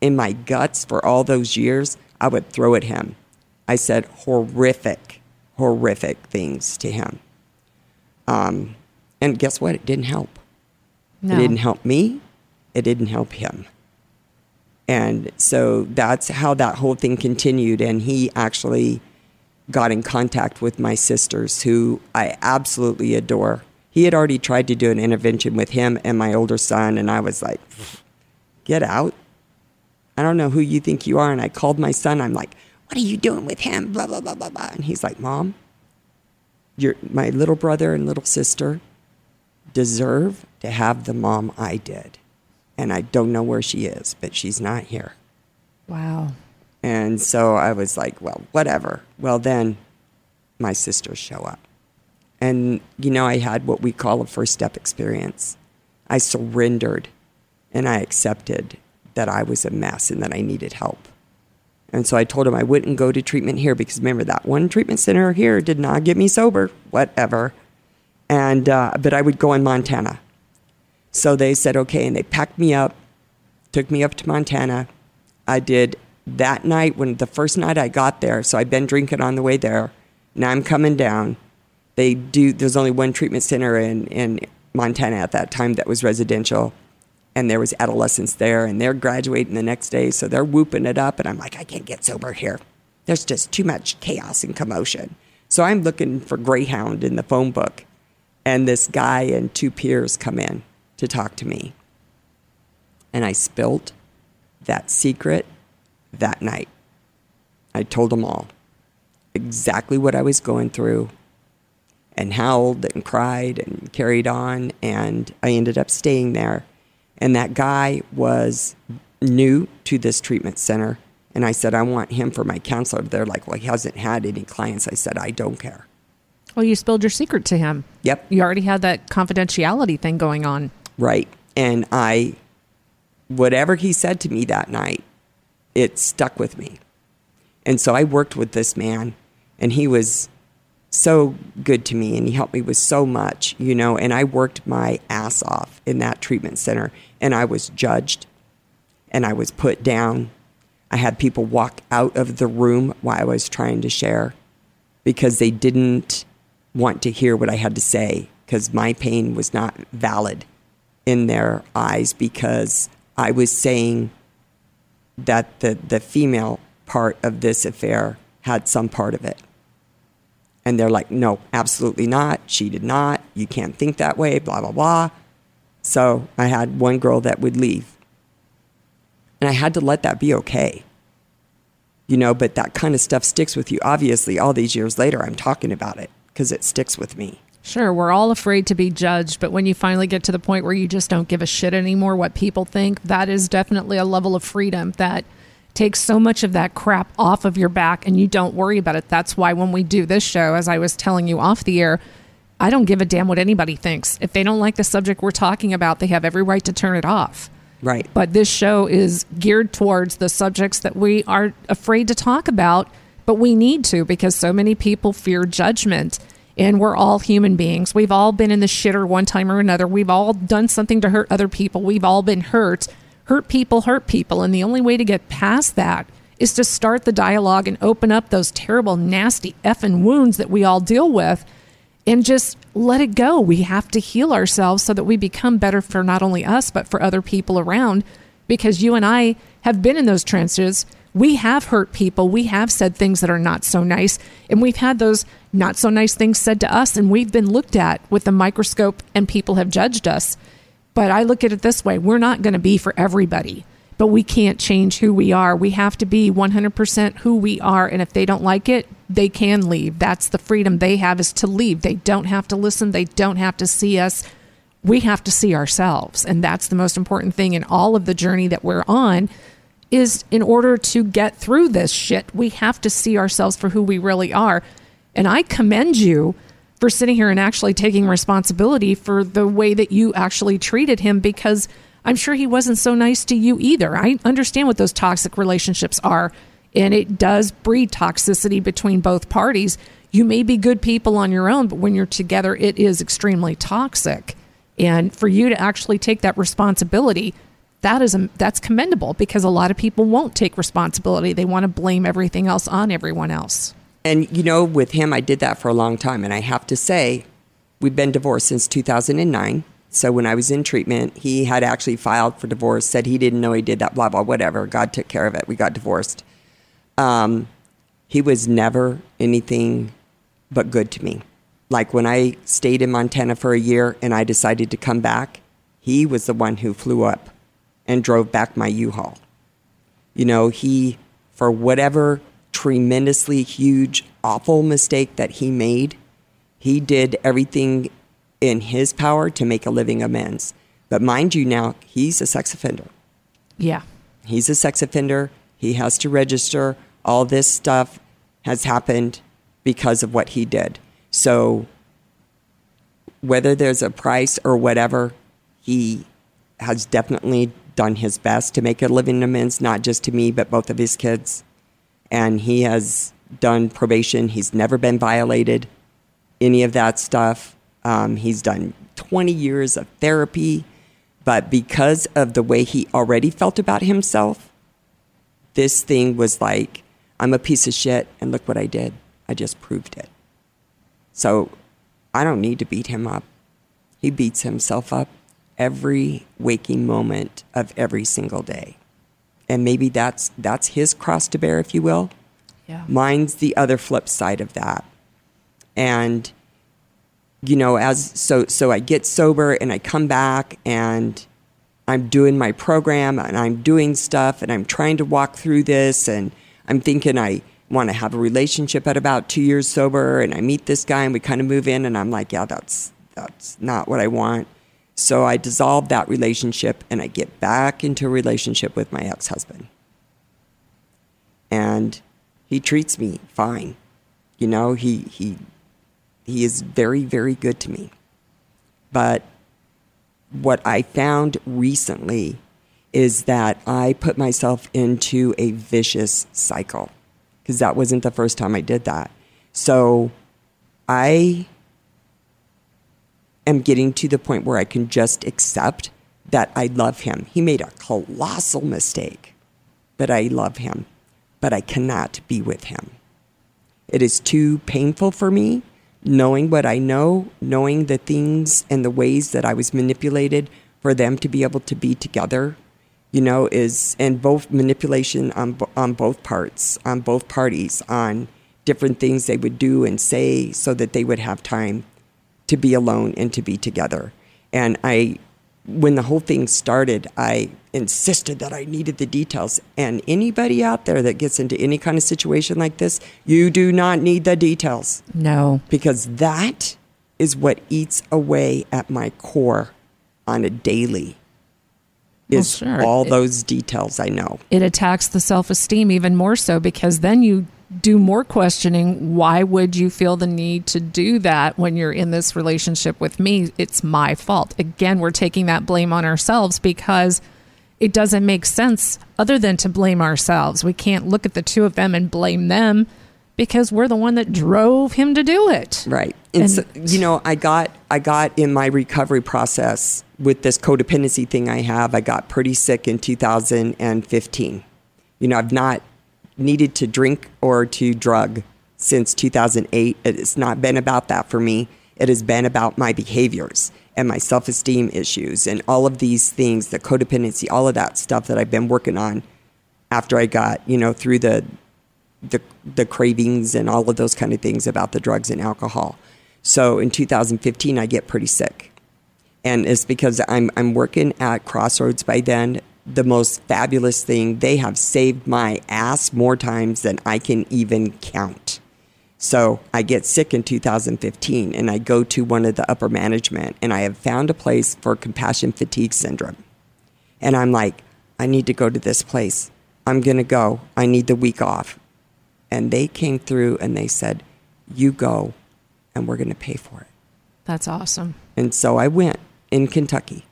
Speaker 3: in my guts for all those years, I would throw at him. I said horrific, horrific things to him. Um, and guess what? It didn't help.
Speaker 2: No.
Speaker 3: It didn't help me. It didn't help him. And so that's how that whole thing continued. And he actually got in contact with my sisters, who I absolutely adore. He had already tried to do an intervention with him and my older son, and I was like, get out. I don't know who you think you are. And I called my son. I'm like, what are you doing with him? Blah, blah, blah, blah, blah. And he's like, Mom, your, my little brother and little sister deserve to have the mom I did. And I don't know where she is, but she's not here.
Speaker 2: Wow.
Speaker 3: And so I was like, well, whatever. Well, then my sisters show up. And, you know, I had what we call a first step experience. I surrendered and I accepted that I was a mess and that I needed help. And so I told him I wouldn't go to treatment here because remember that one treatment center here did not get me sober, whatever. And uh, but I would go in Montana. So they said okay, and they packed me up, took me up to Montana. I did that night when the first night I got there. So I'd been drinking on the way there. Now I'm coming down. They do. There's only one treatment center in in Montana at that time that was residential and there was adolescents there and they're graduating the next day so they're whooping it up and i'm like i can't get sober here there's just too much chaos and commotion so i'm looking for greyhound in the phone book and this guy and two peers come in to talk to me and i spilt that secret that night i told them all exactly what i was going through and howled and cried and carried on and i ended up staying there and that guy was new to this treatment center. And I said, I want him for my counselor. They're like, well, he hasn't had any clients. I said, I don't care.
Speaker 2: Well, you spilled your secret to him.
Speaker 3: Yep.
Speaker 2: You already had that confidentiality thing going on.
Speaker 3: Right. And I, whatever he said to me that night, it stuck with me. And so I worked with this man, and he was so good to me and he helped me with so much, you know, and I worked my ass off in that treatment center and I was judged and I was put down. I had people walk out of the room while I was trying to share because they didn't want to hear what I had to say because my pain was not valid in their eyes because I was saying that the, the female part of this affair had some part of it. And they're like, no, absolutely not. She did not. You can't think that way, blah, blah, blah. So I had one girl that would leave. And I had to let that be okay. You know, but that kind of stuff sticks with you. Obviously, all these years later, I'm talking about it because it sticks with me.
Speaker 2: Sure, we're all afraid to be judged, but when you finally get to the point where you just don't give a shit anymore what people think, that is definitely a level of freedom that takes so much of that crap off of your back and you don't worry about it. That's why when we do this show, as I was telling you off the air, I don't give a damn what anybody thinks. If they don't like the subject we're talking about, they have every right to turn it off.
Speaker 3: Right.
Speaker 2: But this show is geared towards the subjects that we are afraid to talk about, But we need to because so many people fear judgment. And we're all human beings. We've all been in the shitter one time or another. We've all done something to hurt other people. We've all been hurt. Hurt people hurt people. And the only way to get past that is to start the dialogue and open up those terrible, nasty effing wounds that we all deal with and just let it go. We have to heal ourselves so that we become better for not only us, but for other people around. Because you and I have been in those trenches. We have hurt people. We have said things that are not so nice. And we've had those not so nice things said to us. And we've been looked at with a microscope and people have judged us. But I look at it this way we're not going to be for everybody but we can't change who we are. We have to be 100% who we are. And if they don't like it, they can leave. That's the freedom they have is to leave. They don't have to listen, they don't have to see us. We have to see ourselves. And that's the most important thing in all of the journey that we're on is in order to get through this shit, we have to see ourselves for who we really are. And I commend you for sitting here and actually taking responsibility for the way that you actually treated him because I'm sure he wasn't so nice to you either. I understand what those toxic relationships are, and it does breed toxicity between both parties. You may be good people on your own, but when you're together, it is extremely toxic. And for you to actually take that responsibility, that is a, that's commendable because a lot of people won't take responsibility. They want to blame everything else on everyone else.
Speaker 3: And you know, with him, I did that for a long time, and I have to say, we've been divorced since 2009. So when I was in treatment, he had actually filed for divorce, said he didn't know he did that, blah, blah, whatever. God took care of it. We got divorced. Um, he was never anything but good to me. Like when I stayed in Montana for a year and I decided to come back, he was the one who flew up and drove back my U Haul. You know, he, for whatever tremendously huge, awful mistake that he made, he did everything in his power to make a living amends. But mind you, now he's a sex offender.
Speaker 2: Yeah.
Speaker 3: He's a sex offender. He has to register. All this stuff has happened because of what he did. So, whether there's a price or whatever, he has definitely done his best to make a living amends, not just to me, but both of his kids. And he has done probation. He's never been violated, any of that stuff. Um, he's done 20 years of therapy, but because of the way he already felt about himself, this thing was like, I'm a piece of shit, and look what I did. I just proved it. So I don't need to beat him up. He beats himself up every waking moment of every single day. And maybe that's that's his cross to bear, if you will.
Speaker 2: Yeah.
Speaker 3: Mine's the other flip side of that. And you know, as so so I get sober and I come back and I'm doing my program and I'm doing stuff and I'm trying to walk through this and I'm thinking I want to have a relationship at about two years sober and I meet this guy and we kind of move in and I'm like, yeah, that's that's not what I want. So I dissolve that relationship and I get back into a relationship with my ex husband. And he treats me fine. You know, he he he is very, very good to me. But what I found recently is that I put myself into a vicious cycle because that wasn't the first time I did that. So I am getting to the point where I can just accept that I love him. He made a colossal mistake, but I love him, but I cannot be with him. It is too painful for me knowing what I know, knowing the things and the ways that I was manipulated for them to be able to be together, you know, is and both manipulation on on both parts, on both parties, on different things they would do and say so that they would have time to be alone and to be together. And I when the whole thing started, I insisted that I needed the details. And anybody out there that gets into any kind of situation like this, you do not need the details.
Speaker 2: No.
Speaker 3: Because that is what eats away at my core on a daily. Is
Speaker 2: well, sure.
Speaker 3: all
Speaker 2: it,
Speaker 3: those details I know.
Speaker 2: It attacks the self esteem even more so because then you do more questioning. Why would you feel the need to do that when you're in this relationship with me? It's my fault. Again, we're taking that blame on ourselves because it doesn't make sense other than to blame ourselves. We can't look at the two of them and blame them because we're the one that drove him to do it.
Speaker 3: Right. And,
Speaker 2: And-
Speaker 3: so, you know, I got I got in my recovery process with this codependency thing I have. I got pretty sick in 2015. You know, I've not needed to drink or to drug since 2008. It's not been about that for me. It has been about my behaviors and my self-esteem issues and all of these things, the codependency, all of that stuff that I've been working on after I got, you know, through the the the cravings and all of those kind of things about the drugs and alcohol. So in 2015, I get pretty sick, and it's because I'm I'm working at Crossroads by then. The most fabulous thing they have saved my ass more times than I can even count. So I get sick in 2015, and I go to one of the upper management, and I have found a place for compassion fatigue syndrome. And I'm like, I need to go to this place. I'm going to go. I need the week off. And they came through and they said, You go and we're going to pay for it.
Speaker 2: That's awesome.
Speaker 3: And so I went in Kentucky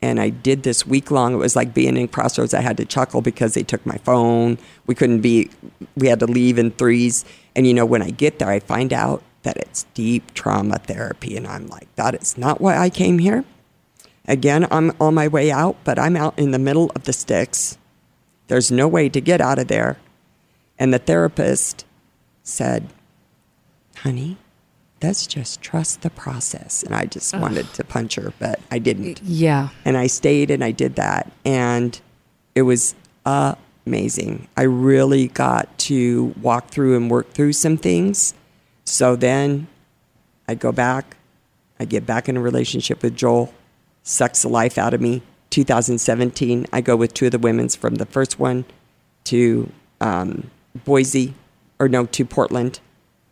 Speaker 3: and I did this week long. It was like being in Crossroads. I had to chuckle because they took my phone. We couldn't be, we had to leave in threes. And you know, when I get there, I find out that it's deep trauma therapy. And I'm like, that is not why I came here. Again, I'm on my way out, but I'm out in the middle of the sticks. There's no way to get out of there. And the therapist said, honey, let's just trust the process. And I just wanted to punch her, but I didn't.
Speaker 2: Yeah.
Speaker 3: And I stayed and I did that. And it was amazing. I really got to walk through and work through some things. So then I go back, I get back in a relationship with Joel, sucks the life out of me. 2017, I go with two of the women's from the first one to um, Boise, or no, to Portland.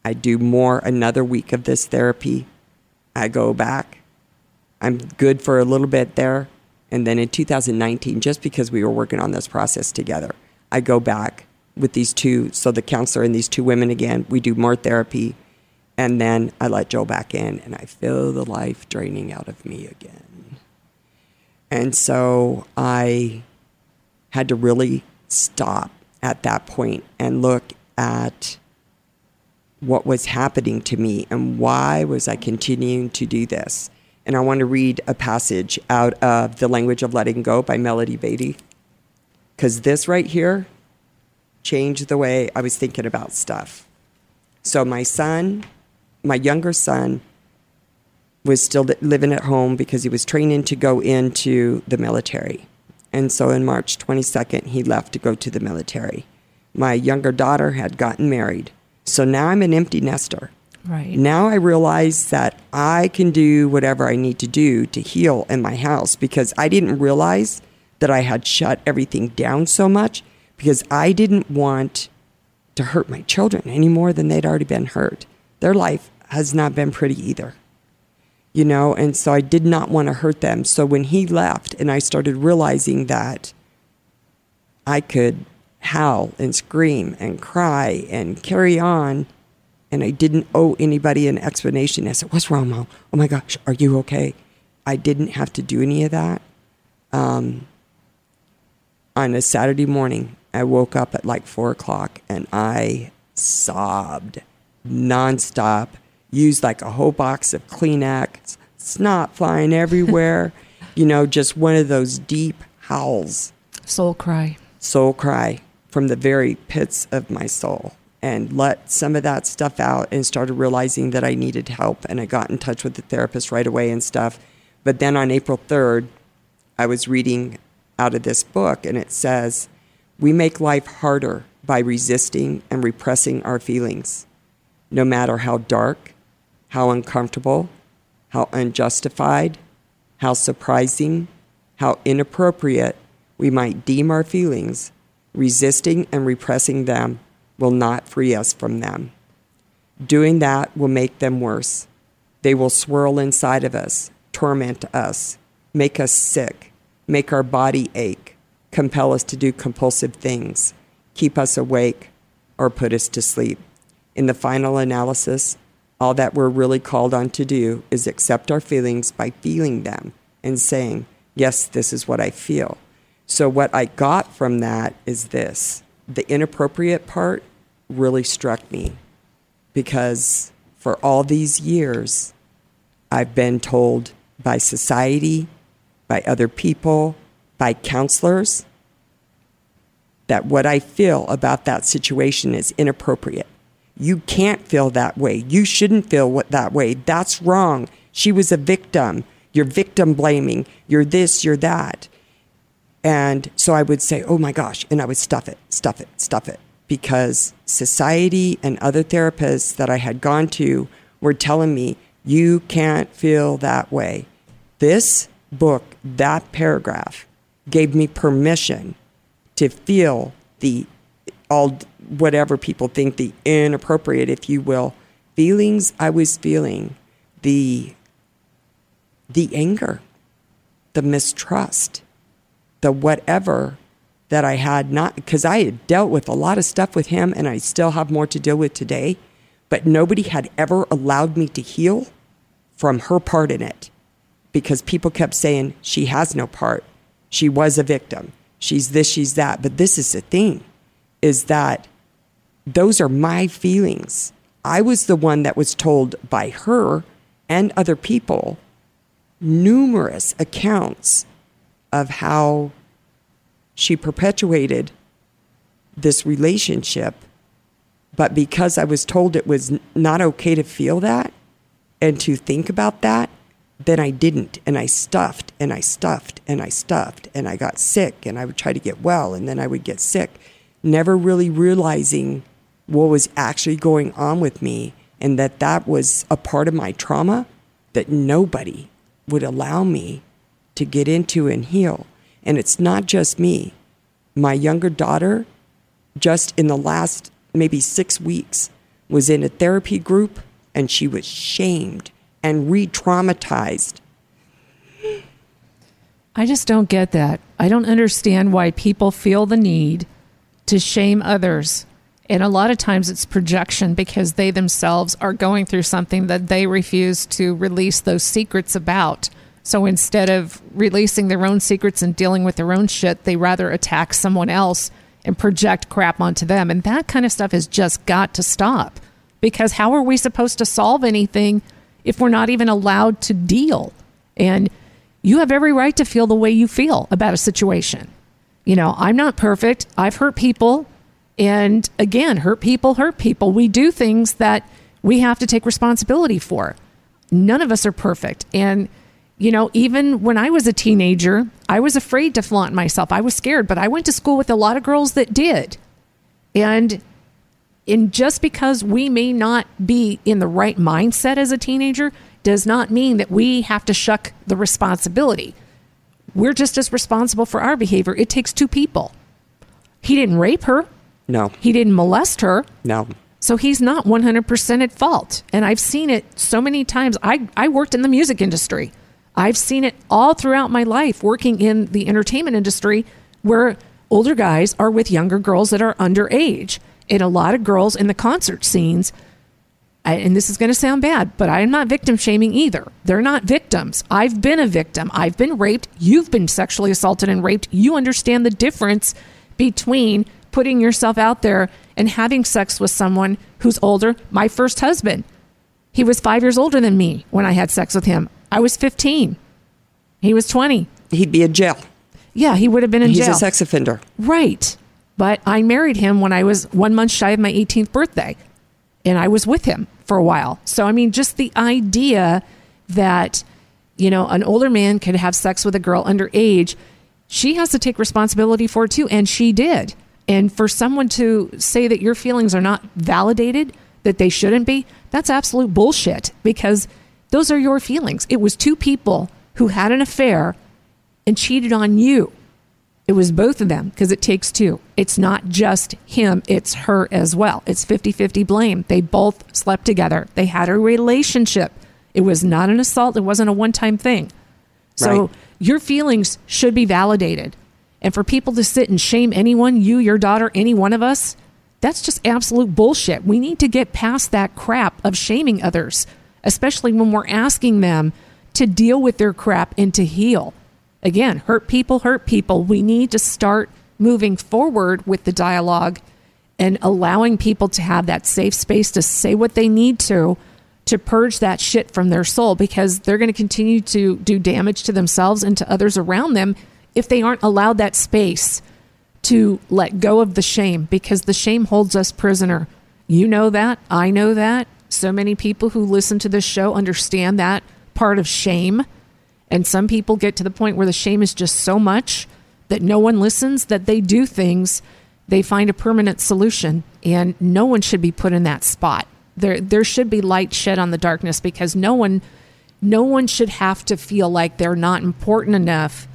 Speaker 3: I do more, another week of this therapy. I go back. I'm good for a little bit there. And then in 2019, just because we were working on this process together, I go back with these two, so the counselor and these two women again. We do more therapy. And then I let Joe back in and I feel the life draining out of me again. And so I had to really stop at that point and look at what was happening to me and why was I continuing to do this. And I want to read a passage out of The Language of Letting Go by Melody Beattie. Because this right here changed the way I was thinking about stuff. So, my son, my younger son, was still living at home because he was training to go into the military. And so, in March 22nd, he left to go to the military. My younger daughter had gotten married. So now I'm an empty nester.
Speaker 2: Right.
Speaker 3: Now I realize that I can do whatever I need to do to heal in my house because I didn't realize that I had shut everything down so much because I didn't want to hurt my children any more than they'd already been hurt. Their life has not been pretty either. You know, and so I did not want to hurt them. So when he left and I started realizing that I could howl and scream and cry and carry on. And I didn't owe anybody an explanation. I said, What's wrong, Mom? Oh my gosh, are you okay? I didn't have to do any of that. Um, on a Saturday morning, I woke up at like four o'clock and I sobbed nonstop, used like a whole box of Kleenex, snot flying everywhere, (laughs) you know, just one of those deep howls
Speaker 2: Soul cry.
Speaker 3: soul cry from the very pits of my soul and let some of that stuff out and started realizing that I needed help. And I got in touch with the therapist right away and stuff. But then on April 3rd, I was reading out of this book and it says, We make life harder by resisting and repressing our feelings, no matter how dark, how uncomfortable, how unjustified, how surprising, how inappropriate we might deem our feelings, resisting and repressing them will not free us from them. Doing that will make them worse. They will swirl inside of us, torment us, make us sick, make our body ache, compel us to do compulsive things, keep us awake, or put us to sleep. In the final analysis, all that we're really called on to do is accept our feelings by feeling them and saying, Yes, this is what I feel. So, what I got from that is this the inappropriate part really struck me because for all these years, I've been told by society, by other people, by counselors, that what I feel about that situation is inappropriate. You can't feel that way. You shouldn't feel what, that way. That's wrong. She was a victim. You're victim blaming. You're this, you're that. And so I would say, oh my gosh. And I would stuff it, stuff it, stuff it. Because society and other therapists that I had gone to were telling me, you can't feel that way. This book, that paragraph, gave me permission to feel the all whatever people think the inappropriate, if you will, feelings I was feeling, the the anger, the mistrust, the whatever that I had not because I had dealt with a lot of stuff with him and I still have more to deal with today, but nobody had ever allowed me to heal from her part in it because people kept saying she has no part. She was a victim. She's this, she's that. But this is the thing is that those are my feelings. I was the one that was told by her and other people numerous accounts of how she perpetuated this relationship. But because I was told it was not okay to feel that and to think about that, then I didn't. And I stuffed and I stuffed and I stuffed and I got sick and I would try to get well and then I would get sick, never really realizing what was actually going on with me and that that was a part of my trauma that nobody would allow me to get into and heal. And it's not just me. My younger daughter, just in the last maybe six weeks, was in a therapy group and she was shamed and re traumatized.
Speaker 2: I just don't get that. I don't understand why people feel the need to shame others. And a lot of times it's projection because they themselves are going through something that they refuse to release those secrets about. So instead of releasing their own secrets and dealing with their own shit, they rather attack someone else and project crap onto them. And that kind of stuff has just got to stop. Because how are we supposed to solve anything if we're not even allowed to deal? And you have every right to feel the way you feel about a situation. You know, I'm not perfect. I've hurt people. And again, hurt people hurt people. We do things that we have to take responsibility for. None of us are perfect. And, you know, even when I was a teenager, I was afraid to flaunt myself. I was scared, but I went to school with a lot of girls that did. And and just because we may not be in the right mindset as a teenager does not mean that we have to shuck the responsibility. We're just as responsible for our behavior. It takes two people. He didn't rape her.
Speaker 3: No.
Speaker 2: He didn't molest her.
Speaker 3: No.
Speaker 2: So he's not 100% at fault. And I've seen it so many times. I, I worked in the music industry. I've seen it all throughout my life working in the entertainment industry where older guys are with younger girls that are underage and a lot of girls in the concert scenes and this is going to sound bad, but I'm not victim shaming either. They're not victims. I've been a victim. I've been raped. You've been sexually assaulted and raped. You understand the difference between putting yourself out there and having sex with someone who's older. My first husband, he was five years older than me when I had sex with him. I was 15. He was 20.
Speaker 3: He'd be in jail.
Speaker 2: Yeah, he would have been in
Speaker 3: He's
Speaker 2: jail.
Speaker 3: He's a sex offender.
Speaker 2: Right. But I married him when I was one month shy of my 18th birthday, and I was with him for a while. So, I mean, just the idea that, you know, an older man could have sex with a girl underage, she has to take responsibility for it too, and she did. And for someone to say that your feelings are not validated, that they shouldn't be, that's absolute bullshit because those are your feelings. It was two people who had an affair and cheated on you. It was both of them because it takes two. It's not just him, it's her as well. It's 50 50 blame. They both slept together, they had a relationship. It was not an assault, it wasn't a one time thing. So
Speaker 3: Right.
Speaker 2: your feelings should be validated. And for people to sit and shame anyone, you, your daughter, any one of us, that's just absolute bullshit. We need to get past that crap of shaming others, especially when we're asking them to deal with their crap and to heal. Again, hurt people hurt people. We need to start moving forward with the dialogue and allowing people to have that safe space to say what they need to to purge that shit from their soul because they're going to continue to do damage to themselves and to others around them if they aren't allowed that space to let go of the shame because the shame holds us prisoner. You know that. I know that. So many people who listen to this show understand that part of shame. And some people get to the point where the shame is just so much that no one listens, that they do things, they find a permanent solution. And no one should be put in that spot. There, there should be light shed on the darkness because no one, no one should have to feel like they're not important enough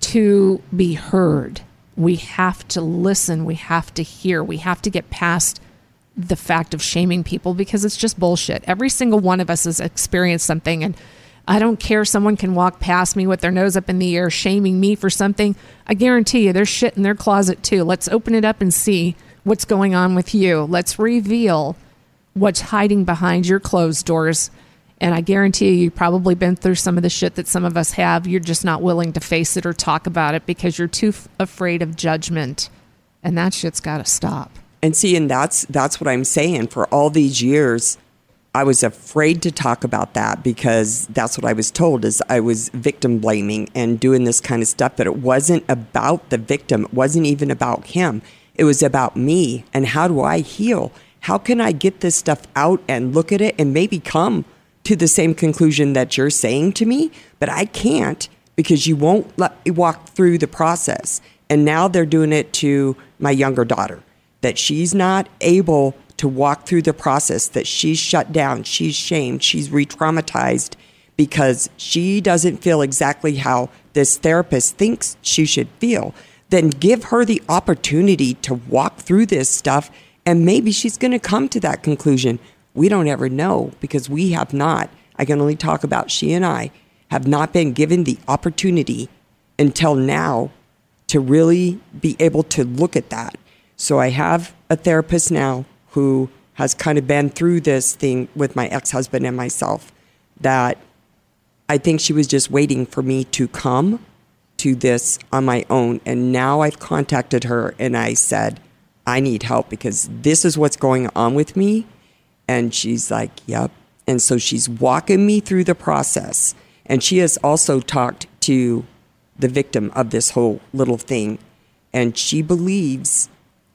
Speaker 2: to be heard. We have to listen. We have to hear. We have to get past the fact of shaming people because it's just bullshit. Every single one of us has experienced something and I don't care someone can walk past me with their nose up in the air shaming me for something. I guarantee you there's shit in their closet too. Let's open it up and see what's going on with you. Let's reveal what's hiding behind your closed doors. And I guarantee you, you've probably been through some of the shit that some of us have. You're just not willing to face it or talk about it because you're too f- afraid of judgment. And that shit's got to stop.
Speaker 3: And see, and that's that's what I'm saying. For all these years, I was afraid to talk about that because that's what I was told is I was victim blaming and doing this kind of stuff. But it wasn't about the victim. It wasn't even about him. It was about me and how do I heal? How can I get this stuff out and look at it and maybe come to the same conclusion that you're saying to me? But I can't because you won't let me walk through the process. And now they're doing it to my younger daughter that she's not able to walk through the process, that she's shut down, she's shamed, she's re traumatized because she doesn't feel exactly how this therapist thinks she should feel, then give her the opportunity to walk through this stuff and maybe she's going to come to that conclusion. We don't ever know because we have not. I can only talk about she and I have not been given the opportunity until now to really be able to look at that so I have a therapist now who has kind of been through this thing with my ex husband and myself that I think she was just waiting for me to come to this on my own. And now I've contacted her and I said, I need help because this is what's going on with me. And she's like, Yep. And so she's walking me through the process. And she has also talked to the victim of this whole little thing. And she believes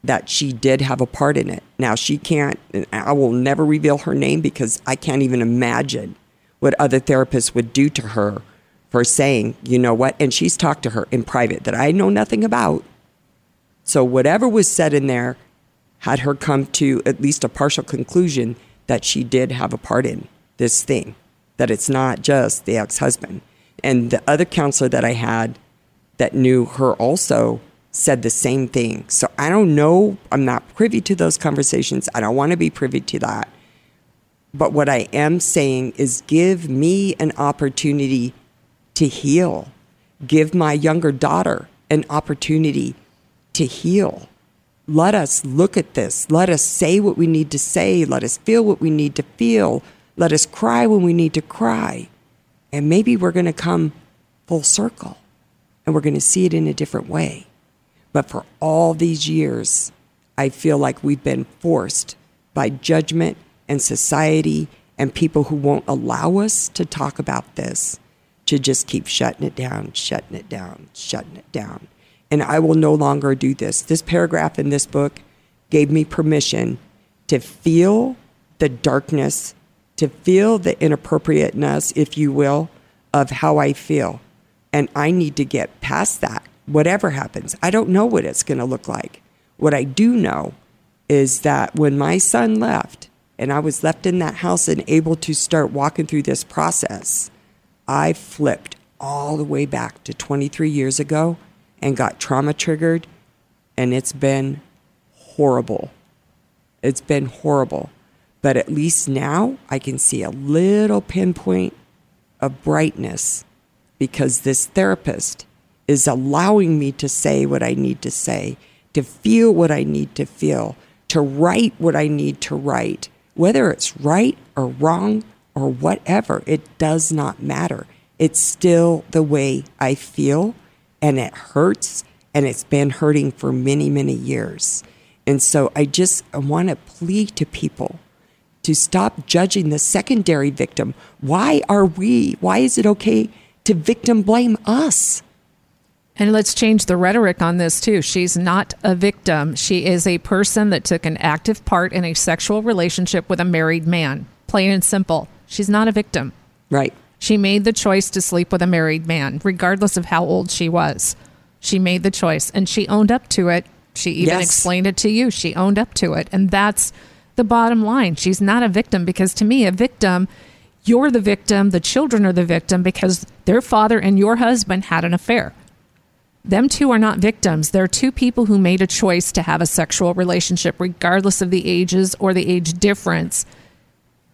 Speaker 3: that she did have a part in it. Now, she can't, I will never reveal her name because I can't even imagine what other therapists would do to her for saying, you know what? And she's talked to her in private that I know nothing about. So, whatever was said in there had her come to at least a partial conclusion that she did have a part in this thing, that it's not just the ex husband. And the other counselor that I had that knew her also said the same thing. So I don't know. I'm not privy to those conversations. I don't want to be privy to that. But what I am saying is give me an opportunity to heal. Give my younger daughter an opportunity to heal. Let us look at this. Let us say what we need to say. Let us feel what we need to feel. Let us cry when we need to cry. And maybe we're going to come full circle and we're going to see it in a different way. But for all these years, I feel like we've been forced by judgment and society and people who won't allow us to talk about this to just keep shutting it down, shutting it down, shutting it down. And I will no longer do this. This paragraph in this book gave me permission to feel the darkness, to feel the inappropriateness, if you will, of how I feel. And I need to get past that whatever happens. I don't know what it's going to look like. What I do know is that when my son left and I was left in that house and able to start walking through this process, I flipped all the way back to 23 years ago and got trauma triggered, and it's been horrible. It's been horrible. But at least now I can see a little pinpoint of brightness because this therapist is allowing me to say what I need to say, to feel what I need to feel, to write what I need to write. Whether it's right or wrong or whatever, it does not matter. It's still the way I feel, and it hurts, and it's been hurting for many, many years. And so I just want to plead to people to stop judging the secondary victim. Why are we, why is it okay to victim blame us?
Speaker 2: And let's change the rhetoric on this too. She's not a victim. She is a person that took an active part in a sexual relationship with a married man. Plain and simple. She's not a victim.
Speaker 3: Right.
Speaker 2: She made the choice to sleep with a married man, regardless of how old she was. She made the choice and she owned up to it. She even
Speaker 3: Yes.
Speaker 2: explained it to you. She owned up to it. And that's the bottom line. She's not a victim because to me, a victim, you're the victim, the children are the victim because their father and your husband had an affair. Them two are not victims. They're two people who made a choice to have a sexual relationship, regardless of the ages or the age difference.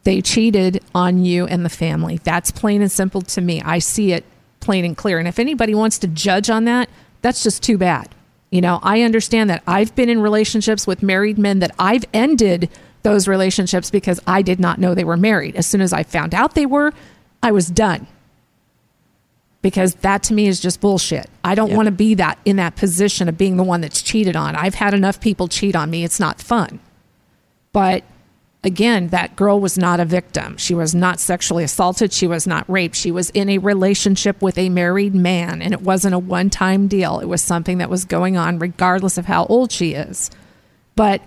Speaker 2: They cheated on you and the family. That's plain and simple to me. I see it plain and clear. And if anybody wants to judge on that, that's just too bad. You know, I understand that I've been in relationships with married men that I've ended those relationships because I did not know they were married. As soon as I found out they were, I was done. Because that to me is just bullshit. I don't
Speaker 3: Yeah.
Speaker 2: want to be that in that position of being the one that's cheated on. I've had enough people cheat on me. It's not fun. But again, that girl was not a victim. She was not sexually assaulted. She was not raped. She was in a relationship with a married man, and it wasn't a one time deal. It was something that was going on regardless of how old she is. But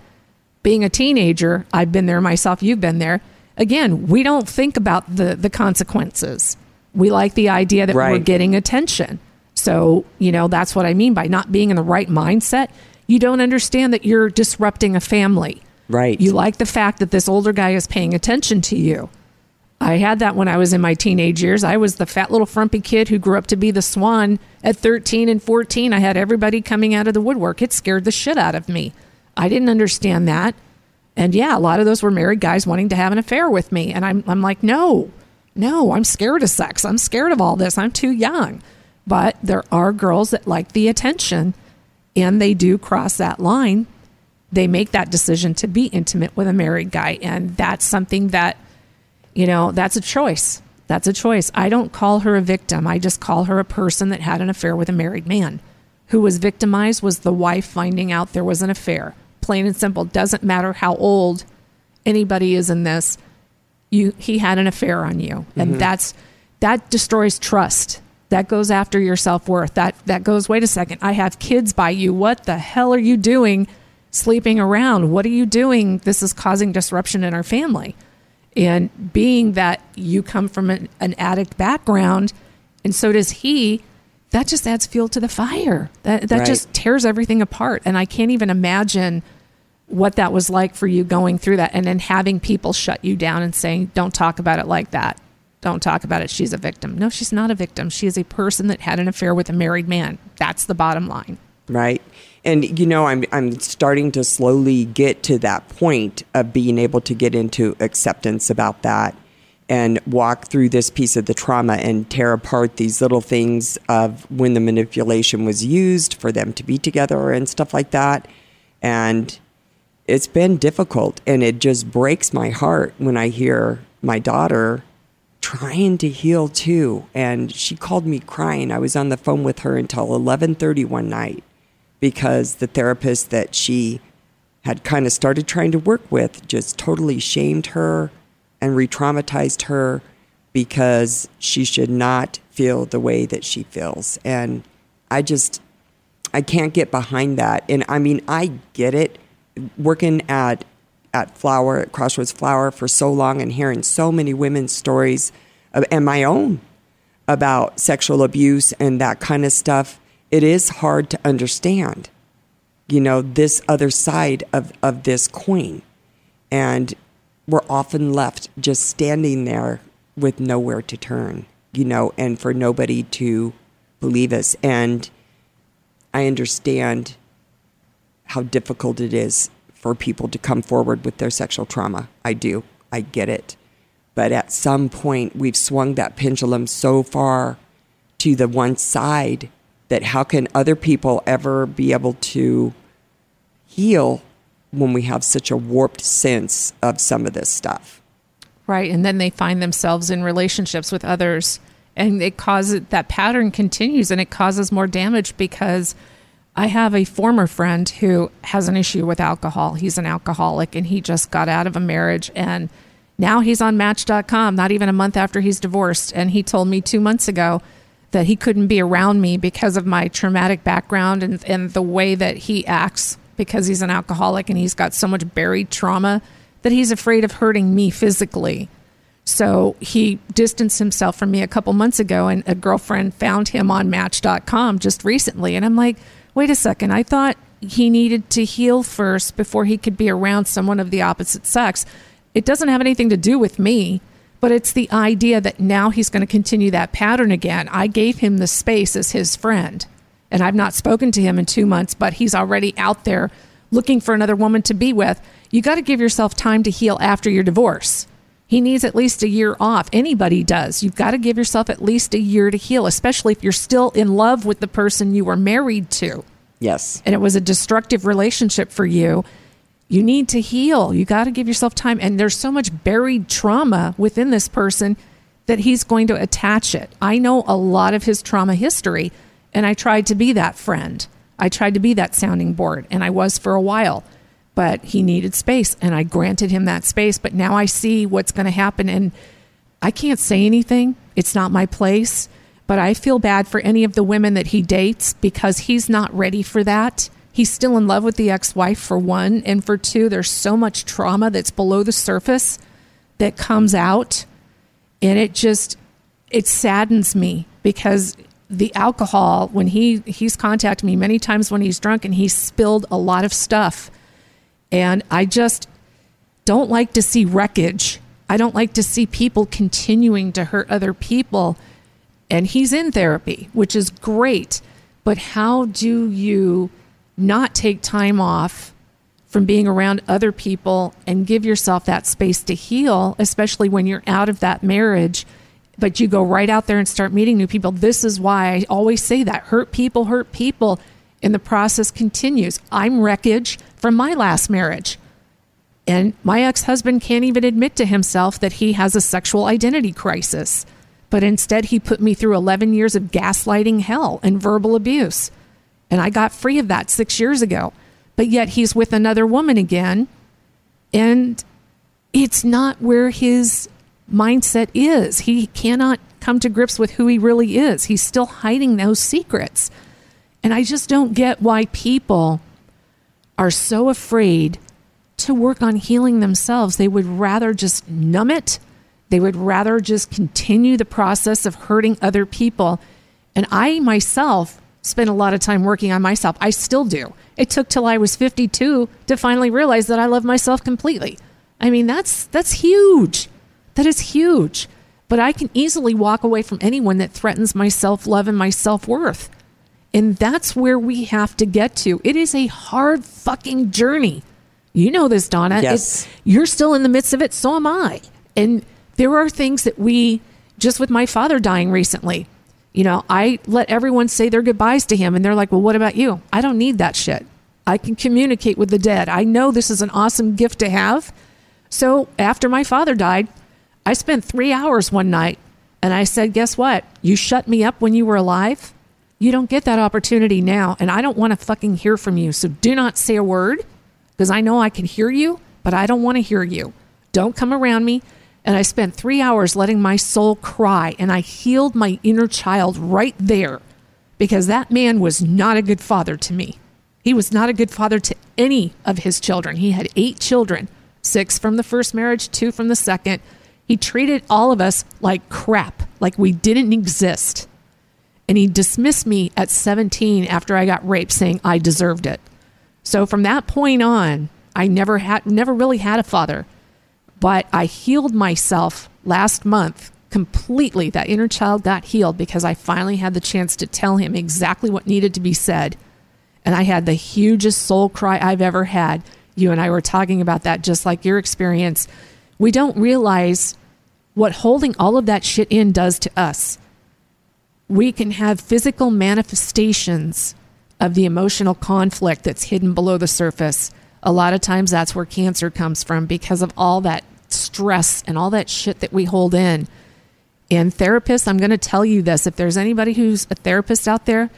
Speaker 2: being a teenager, I've been there myself, you've been there. Again, we don't think about the, the consequences. We like the idea that we're getting attention. So, you know, that's what I mean by not being in the right mindset. You don't understand that you're disrupting a family.
Speaker 3: Right.
Speaker 2: You like the fact that this older guy is paying attention to you. I had that when I was in my teenage years. I was the fat little frumpy kid who grew up to be the swan at 13 and 14. I had everybody coming out of the woodwork. It scared the shit out of me. I didn't understand that. And yeah, a lot of those were married guys wanting to have an affair with me. And I'm, I'm like, no, no, I'm scared of sex. I'm scared of all this. I'm too young. But there are girls that like the attention and they do cross that line. They make that decision to be intimate with a married guy and that's something that you know that's a choice. That's a choice. I don't call her a victim. I just call her a person that had an affair with a married man. Who was victimized was the wife finding out there was an affair. Plain and simple. Doesn't matter how old anybody is in this you he had an affair on you. And mm-hmm. that's that destroys trust. That goes after your self-worth. That that goes wait a second i have kids by you. What the hell are you doing sleeping around? What are you doing? This is causing disruption in our family. And being that you come from an, an addict background and so does he that just adds fuel to the fire. That that
Speaker 3: Right.
Speaker 2: just tears everything apart. And i can't even imagine what that was like for you going through that and then having people shut you down and saying don't talk about it like that. Don't talk about it. She's a victim. No she's not a victim. She is a person that had an affair with a married man. That's the bottom line.
Speaker 3: Right. And you know i'm i'm starting to slowly get to that point of being able to get into acceptance about that and walk through this piece of the trauma and tear apart these little things of when the manipulation was used for them to be together and stuff like that. And it's been difficult and it just breaks my heart when i hear my daughter trying to heal too and she called me crying i was on the phone with her until 11:30 one night because the therapist that she had kind of started trying to work with just totally shamed her and re-traumatized her because she should not feel the way that she feels and i just I can't get behind that. And I mean, I get it. Working at at Flower at Crossroads Flower for so long and hearing so many women's stories of, and my own about sexual abuse and that kind of stuff, it is hard to understand. You know, this other side of, of this coin. And we're often left just standing there with nowhere to turn, you know, and for nobody to believe us. And I understand how difficult it is for people to come forward with their sexual trauma. I do. I get it. But at some point, we've swung that pendulum so far to the one side that how can other people ever be able to heal when we have such a warped sense of some of this stuff?
Speaker 2: right and then they find themselves in relationships with others and it causes that pattern continues and it causes more damage because I have a former friend who has an issue with alcohol. He's an alcoholic and he just got out of a marriage and now he's on match.com not even a month after he's divorced and he told me 2 months ago that he couldn't be around me because of my traumatic background and and the way that he acts because he's an alcoholic and he's got so much buried trauma that he's afraid of hurting me physically. So he distanced himself from me a couple months ago, and a girlfriend found him on Match.com just recently. And I'm like, wait a second, I thought he needed to heal first before he could be around someone of the opposite sex. It doesn't have anything to do with me, but it's the idea that now he's going to continue that pattern again. I gave him the space as his friend, and I've not spoken to him in two months, but he's already out there looking for another woman to be with. You got to give yourself time to heal after your divorce. He needs at least a year off. Anybody does. You've got to give yourself at least a year to heal, especially if you're still in love with the person you were married to.
Speaker 3: Yes.
Speaker 2: And it was a destructive relationship for you. You need to heal. You got to give yourself time. And there's so much buried trauma within this person that he's going to attach it. I know a lot of his trauma history, and I tried to be that friend. I tried to be that sounding board, and I was for a while but he needed space and I granted him that space. But now I see what's going to happen and I can't say anything. It's not my place. But I feel bad for any of the women that he dates because he's not ready for that. He's still in love with the ex wife, for one. And for two, there's so much trauma that's below the surface that comes out. And it just, it saddens me because the alcohol, when he, he's contacted me many times when he's drunk and he's spilled a lot of stuff and I just don't like to see wreckage. I don't like to see people continuing to hurt other people. And he's in therapy, which is great. But how do you not take time off from being around other people and give yourself that space to heal, especially when you're out of that marriage? But you go right out there and start meeting new people. This is why I always say that hurt people hurt people and the process continues. I'm wreckage from my last marriage. And my ex husband can't even admit to himself that he has a sexual identity crisis. But instead, he put me through 11 years of gaslighting hell and verbal abuse. And I got free of that six years ago. But yet, he's with another woman again. And it's not where his mindset is. He cannot come to grips with who he really is. He's still hiding those secrets. And I just don't get why people are so afraid to work on healing themselves. They would rather just numb it. They would rather just continue the process of hurting other people. And I myself spent a lot of time working on myself. I still do. It took till I was 52 to finally realize that I love myself completely. I mean, that's that's huge. That is huge. But I can easily walk away from anyone that threatens my self-love and my self-worth. And that's where we have to get to. It is a hard fucking journey. You know this, Donna.
Speaker 3: Yes.
Speaker 2: It's, you're still in the midst of it. So am I. And there are things that we, just with my father dying recently, you know, I let everyone say their goodbyes to him. And they're like, well, what about you? I don't need that shit. I can communicate with the dead. I know this is an awesome gift to have. So after my father died, I spent three hours one night and I said, guess what? You shut me up when you were alive you don't get that opportunity now. And I don't want to fucking hear from you. So do not say a word because I know I can hear you, but I don't want to hear you. Don't come around me. And I spent three hours letting my soul cry and I healed my inner child right there because that man was not a good father to me. He was not a good father to any of his children. He had eight children six from the first marriage, two from the second. He treated all of us like crap, like we didn't exist and he dismissed me at 17 after I got raped saying I deserved it. So from that point on, I never had never really had a father. But I healed myself last month completely. That inner child got healed because I finally had the chance to tell him exactly what needed to be said. And I had the hugest soul cry I've ever had. You and I were talking about that just like your experience. We don't realize what holding all of that shit in does to us we can have physical manifestations of the emotional conflict that's hidden below the surface. A lot of times that's where cancer comes from because of all that stress and all that shit that we hold in. And therapists, I'm going to tell you this if there's anybody who's a therapist out there,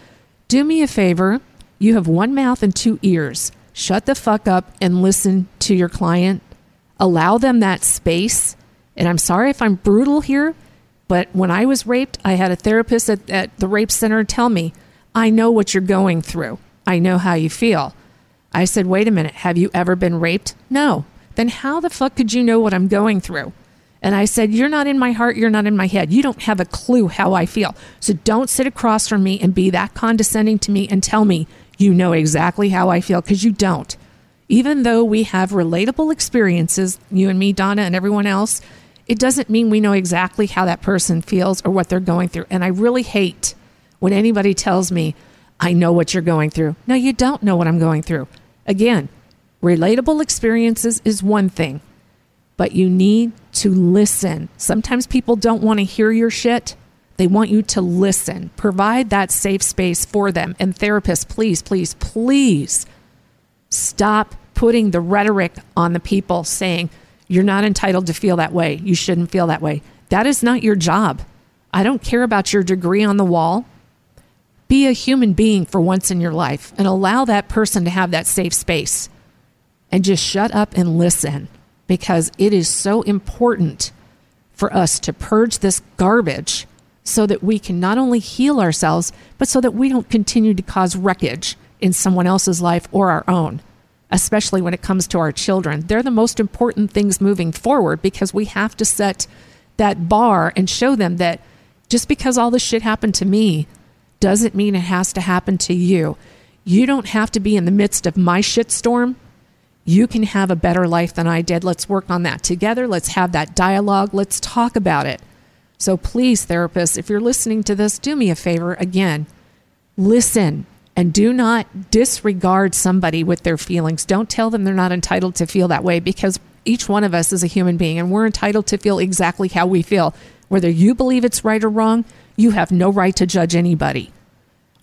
Speaker 2: do me a favor You have one mouth and two ears. Shut the fuck up and listen to your client. Allow them that space. And I'm sorry if I'm brutal here, but when I was raped, I had a therapist at, at the rape center tell me, I know what you're going through. I know how you feel. I said, wait a minute, have you ever been raped? No. Then how the fuck could you know what I'm going through? And I said, You're not in my heart, you're not in my head. You don't have a clue how I feel. So don't sit across from me and be that condescending to me and tell me you know exactly how I feel, because you don't. Even though we have relatable experiences, you and me, Donna, and everyone else, it doesn't mean we know exactly how that person feels or what they're going through. And I really hate when anybody tells me, I know what you're going through. No, you don't know what I'm going through. Again, relatable experiences is one thing but you need to listen. Sometimes people don't want to hear your shit. They want you to listen. Provide that safe space for them. And therapists, please, please, please stop putting the rhetoric on the people saying, you're not entitled to feel that way. You shouldn't feel that way. That is not your job. I don't care about your degree on the wall. Be a human being for once in your life and allow that person to have that safe space. And just shut up and listen because it is so important for us to purge this garbage so that we can not only heal ourselves, but so that we don't continue to cause wreckage in someone else's life or our own, especially when it comes to our children. They're the most important things moving forward because we have to set that bar and show them that just because all this shit happened to me doesn't mean it has to happen to you. You don't have to be in the midst of my shitstorm you can have a better life than I did. Let's work on that together. Let's have that dialogue. Let's talk about it. So please, therapists, if you're listening to this, do me a favor again. Listen and do not disregard somebody with their feelings. Don't tell them they're not entitled to feel that way because each one of us is a human being and we're entitled to feel exactly how we feel. Whether you believe it's right or wrong, you have no right to judge anybody.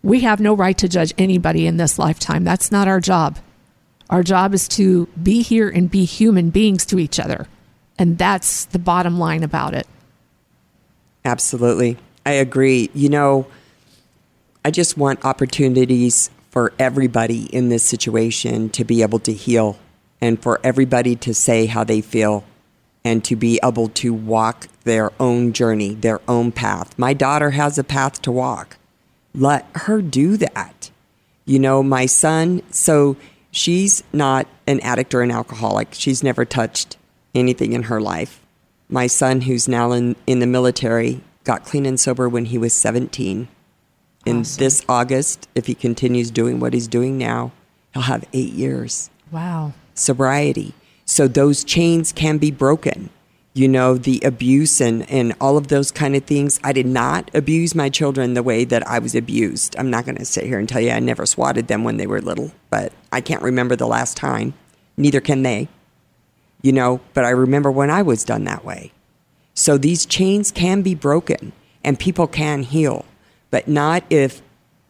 Speaker 2: We have no right to judge anybody in this lifetime. That's not our job. Our job is to be here and be human beings to each other. And that's the bottom line about it.
Speaker 3: Absolutely. I agree. You know, I just want opportunities for everybody in this situation to be able to heal and for everybody to say how they feel and to be able to walk their own journey, their own path. My daughter has a path to walk. Let her do that. You know, my son, so She's not an addict or an alcoholic. She's never touched anything in her life. My son, who's now in, in the military, got clean and sober when he was 17. In awesome. this August, if he continues doing what he's doing now, he'll have eight years.
Speaker 2: Wow.
Speaker 3: Sobriety. So those chains can be broken you know, the abuse and, and all of those kind of things. I did not abuse my children the way that I was abused. I'm not going to sit here and tell you I never swatted them when they were little, but I can't remember the last time. Neither can they, you know, but I remember when I was done that way. So these chains can be broken and people can heal, but not if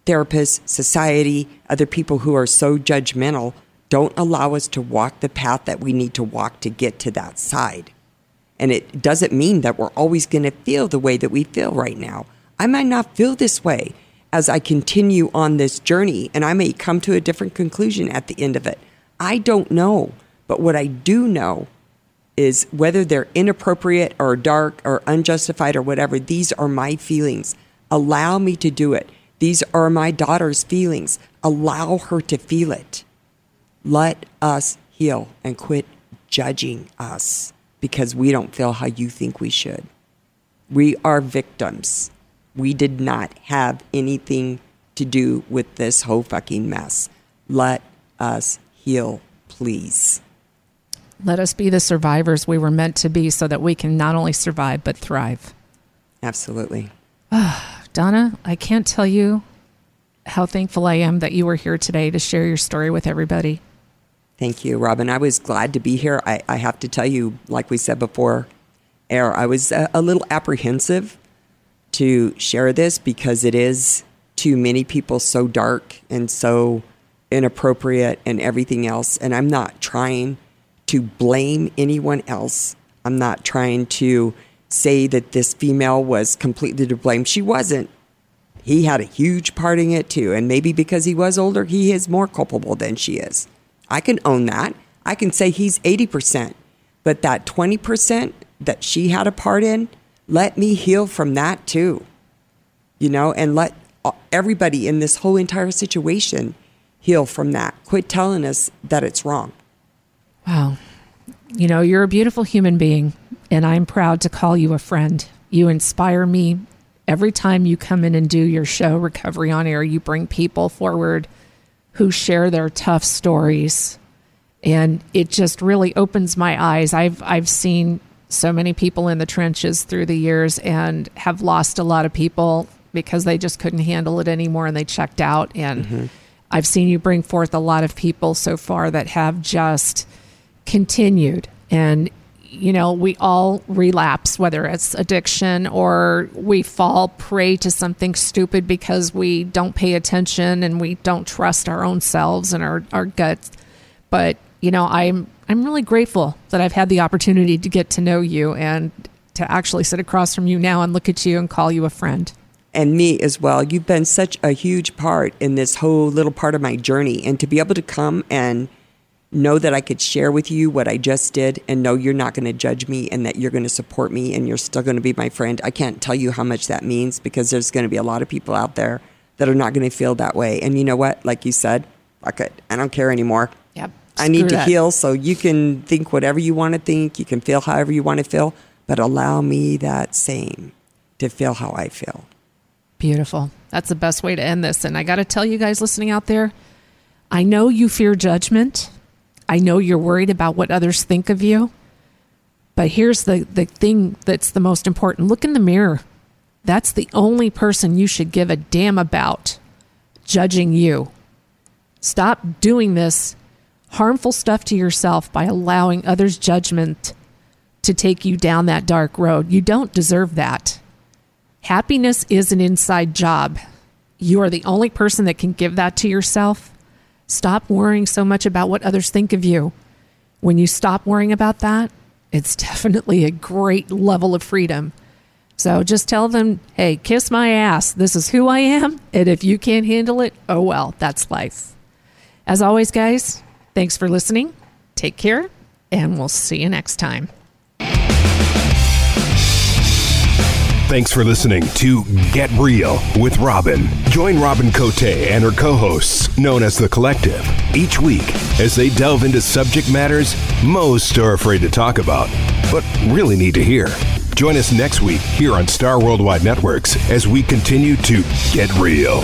Speaker 3: therapists, society, other people who are so judgmental don't allow us to walk the path that we need to walk to get to that side. And it doesn't mean that we're always going to feel the way that we feel right now. I might not feel this way as I continue on this journey, and I may come to a different conclusion at the end of it. I don't know. But what I do know is whether they're inappropriate or dark or unjustified or whatever, these are my feelings. Allow me to do it. These are my daughter's feelings. Allow her to feel it. Let us heal and quit judging us because we don't feel how you think we should. We are victims. We did not have anything to do with this whole fucking mess. Let us heal, please.
Speaker 2: Let us be the survivors we were meant to be so that we can not only survive but thrive.
Speaker 3: Absolutely. (sighs) (sighs)
Speaker 2: Donna, I can't tell you how thankful I am that you were here today to share your story with everybody.
Speaker 3: Thank you, Robin. I was glad to be here. I, I have to tell you, like we said before, air, I was a, a little apprehensive to share this because it is to many people so dark and so inappropriate and everything else. And I'm not trying to blame anyone else. I'm not trying to say that this female was completely to blame. She wasn't. he had a huge part in it too. And maybe because he was older, he is more culpable than she is. I can own that. I can say he's 80%. But that 20% that she had a part in, let me heal from that too. You know, and let everybody in this whole entire situation heal from that. Quit telling us that it's wrong.
Speaker 2: Wow. You know, you're a beautiful human being, and I'm proud to call you a friend. You inspire me every time you come in and do your show, Recovery on Air. You bring people forward who share their tough stories and it just really opens my eyes. I've I've seen so many people in the trenches through the years and have lost a lot of people because they just couldn't handle it anymore and they checked out and mm-hmm. I've seen you bring forth a lot of people so far that have just continued and you know we all relapse whether it's addiction or we fall prey to something stupid because we don't pay attention and we don't trust our own selves and our, our guts but you know, I'm I'm really grateful that I've had the opportunity to get to know you and to actually sit across from you now and look at you and call you a friend.
Speaker 3: And me as well. You've been such a huge part in this whole little part of my journey. And to be able to come and know that I could share with you what I just did and know you're not going to judge me and that you're going to support me and you're still going to be my friend. I can't tell you how much that means because there's going to be a lot of people out there that are not going to feel that way. And you know what? Like you said, fuck it. I don't care anymore.
Speaker 2: Yep.
Speaker 3: I need to that. heal. So you can think whatever you want to think. You can feel however you want to feel, but allow me that same to feel how I feel.
Speaker 2: Beautiful. That's the best way to end this. And I got to tell you guys listening out there, I know you fear judgment. I know you're worried about what others think of you. But here's the, the thing that's the most important look in the mirror. That's the only person you should give a damn about judging you. Stop doing this harmful stuff to yourself by allowing others' judgment to take you down that dark road. You don't deserve that. Happiness is an inside job. You are the only person that can give that to yourself. Stop worrying so much about what others think of you. When you stop worrying about that, it's (laughs) definitely a great level of freedom. So just tell them, hey, kiss my ass. This is who I am. And if you can't handle it, oh well, that's life. As always, guys, Thanks for listening. Take care, and we'll see you next time.
Speaker 1: Thanks for listening to Get Real with Robin. Join Robin Cote and her co hosts, known as The Collective, each week as they delve into subject matters most are afraid to talk about, but really need to hear. Join us next week here on Star Worldwide Networks as we continue to get real.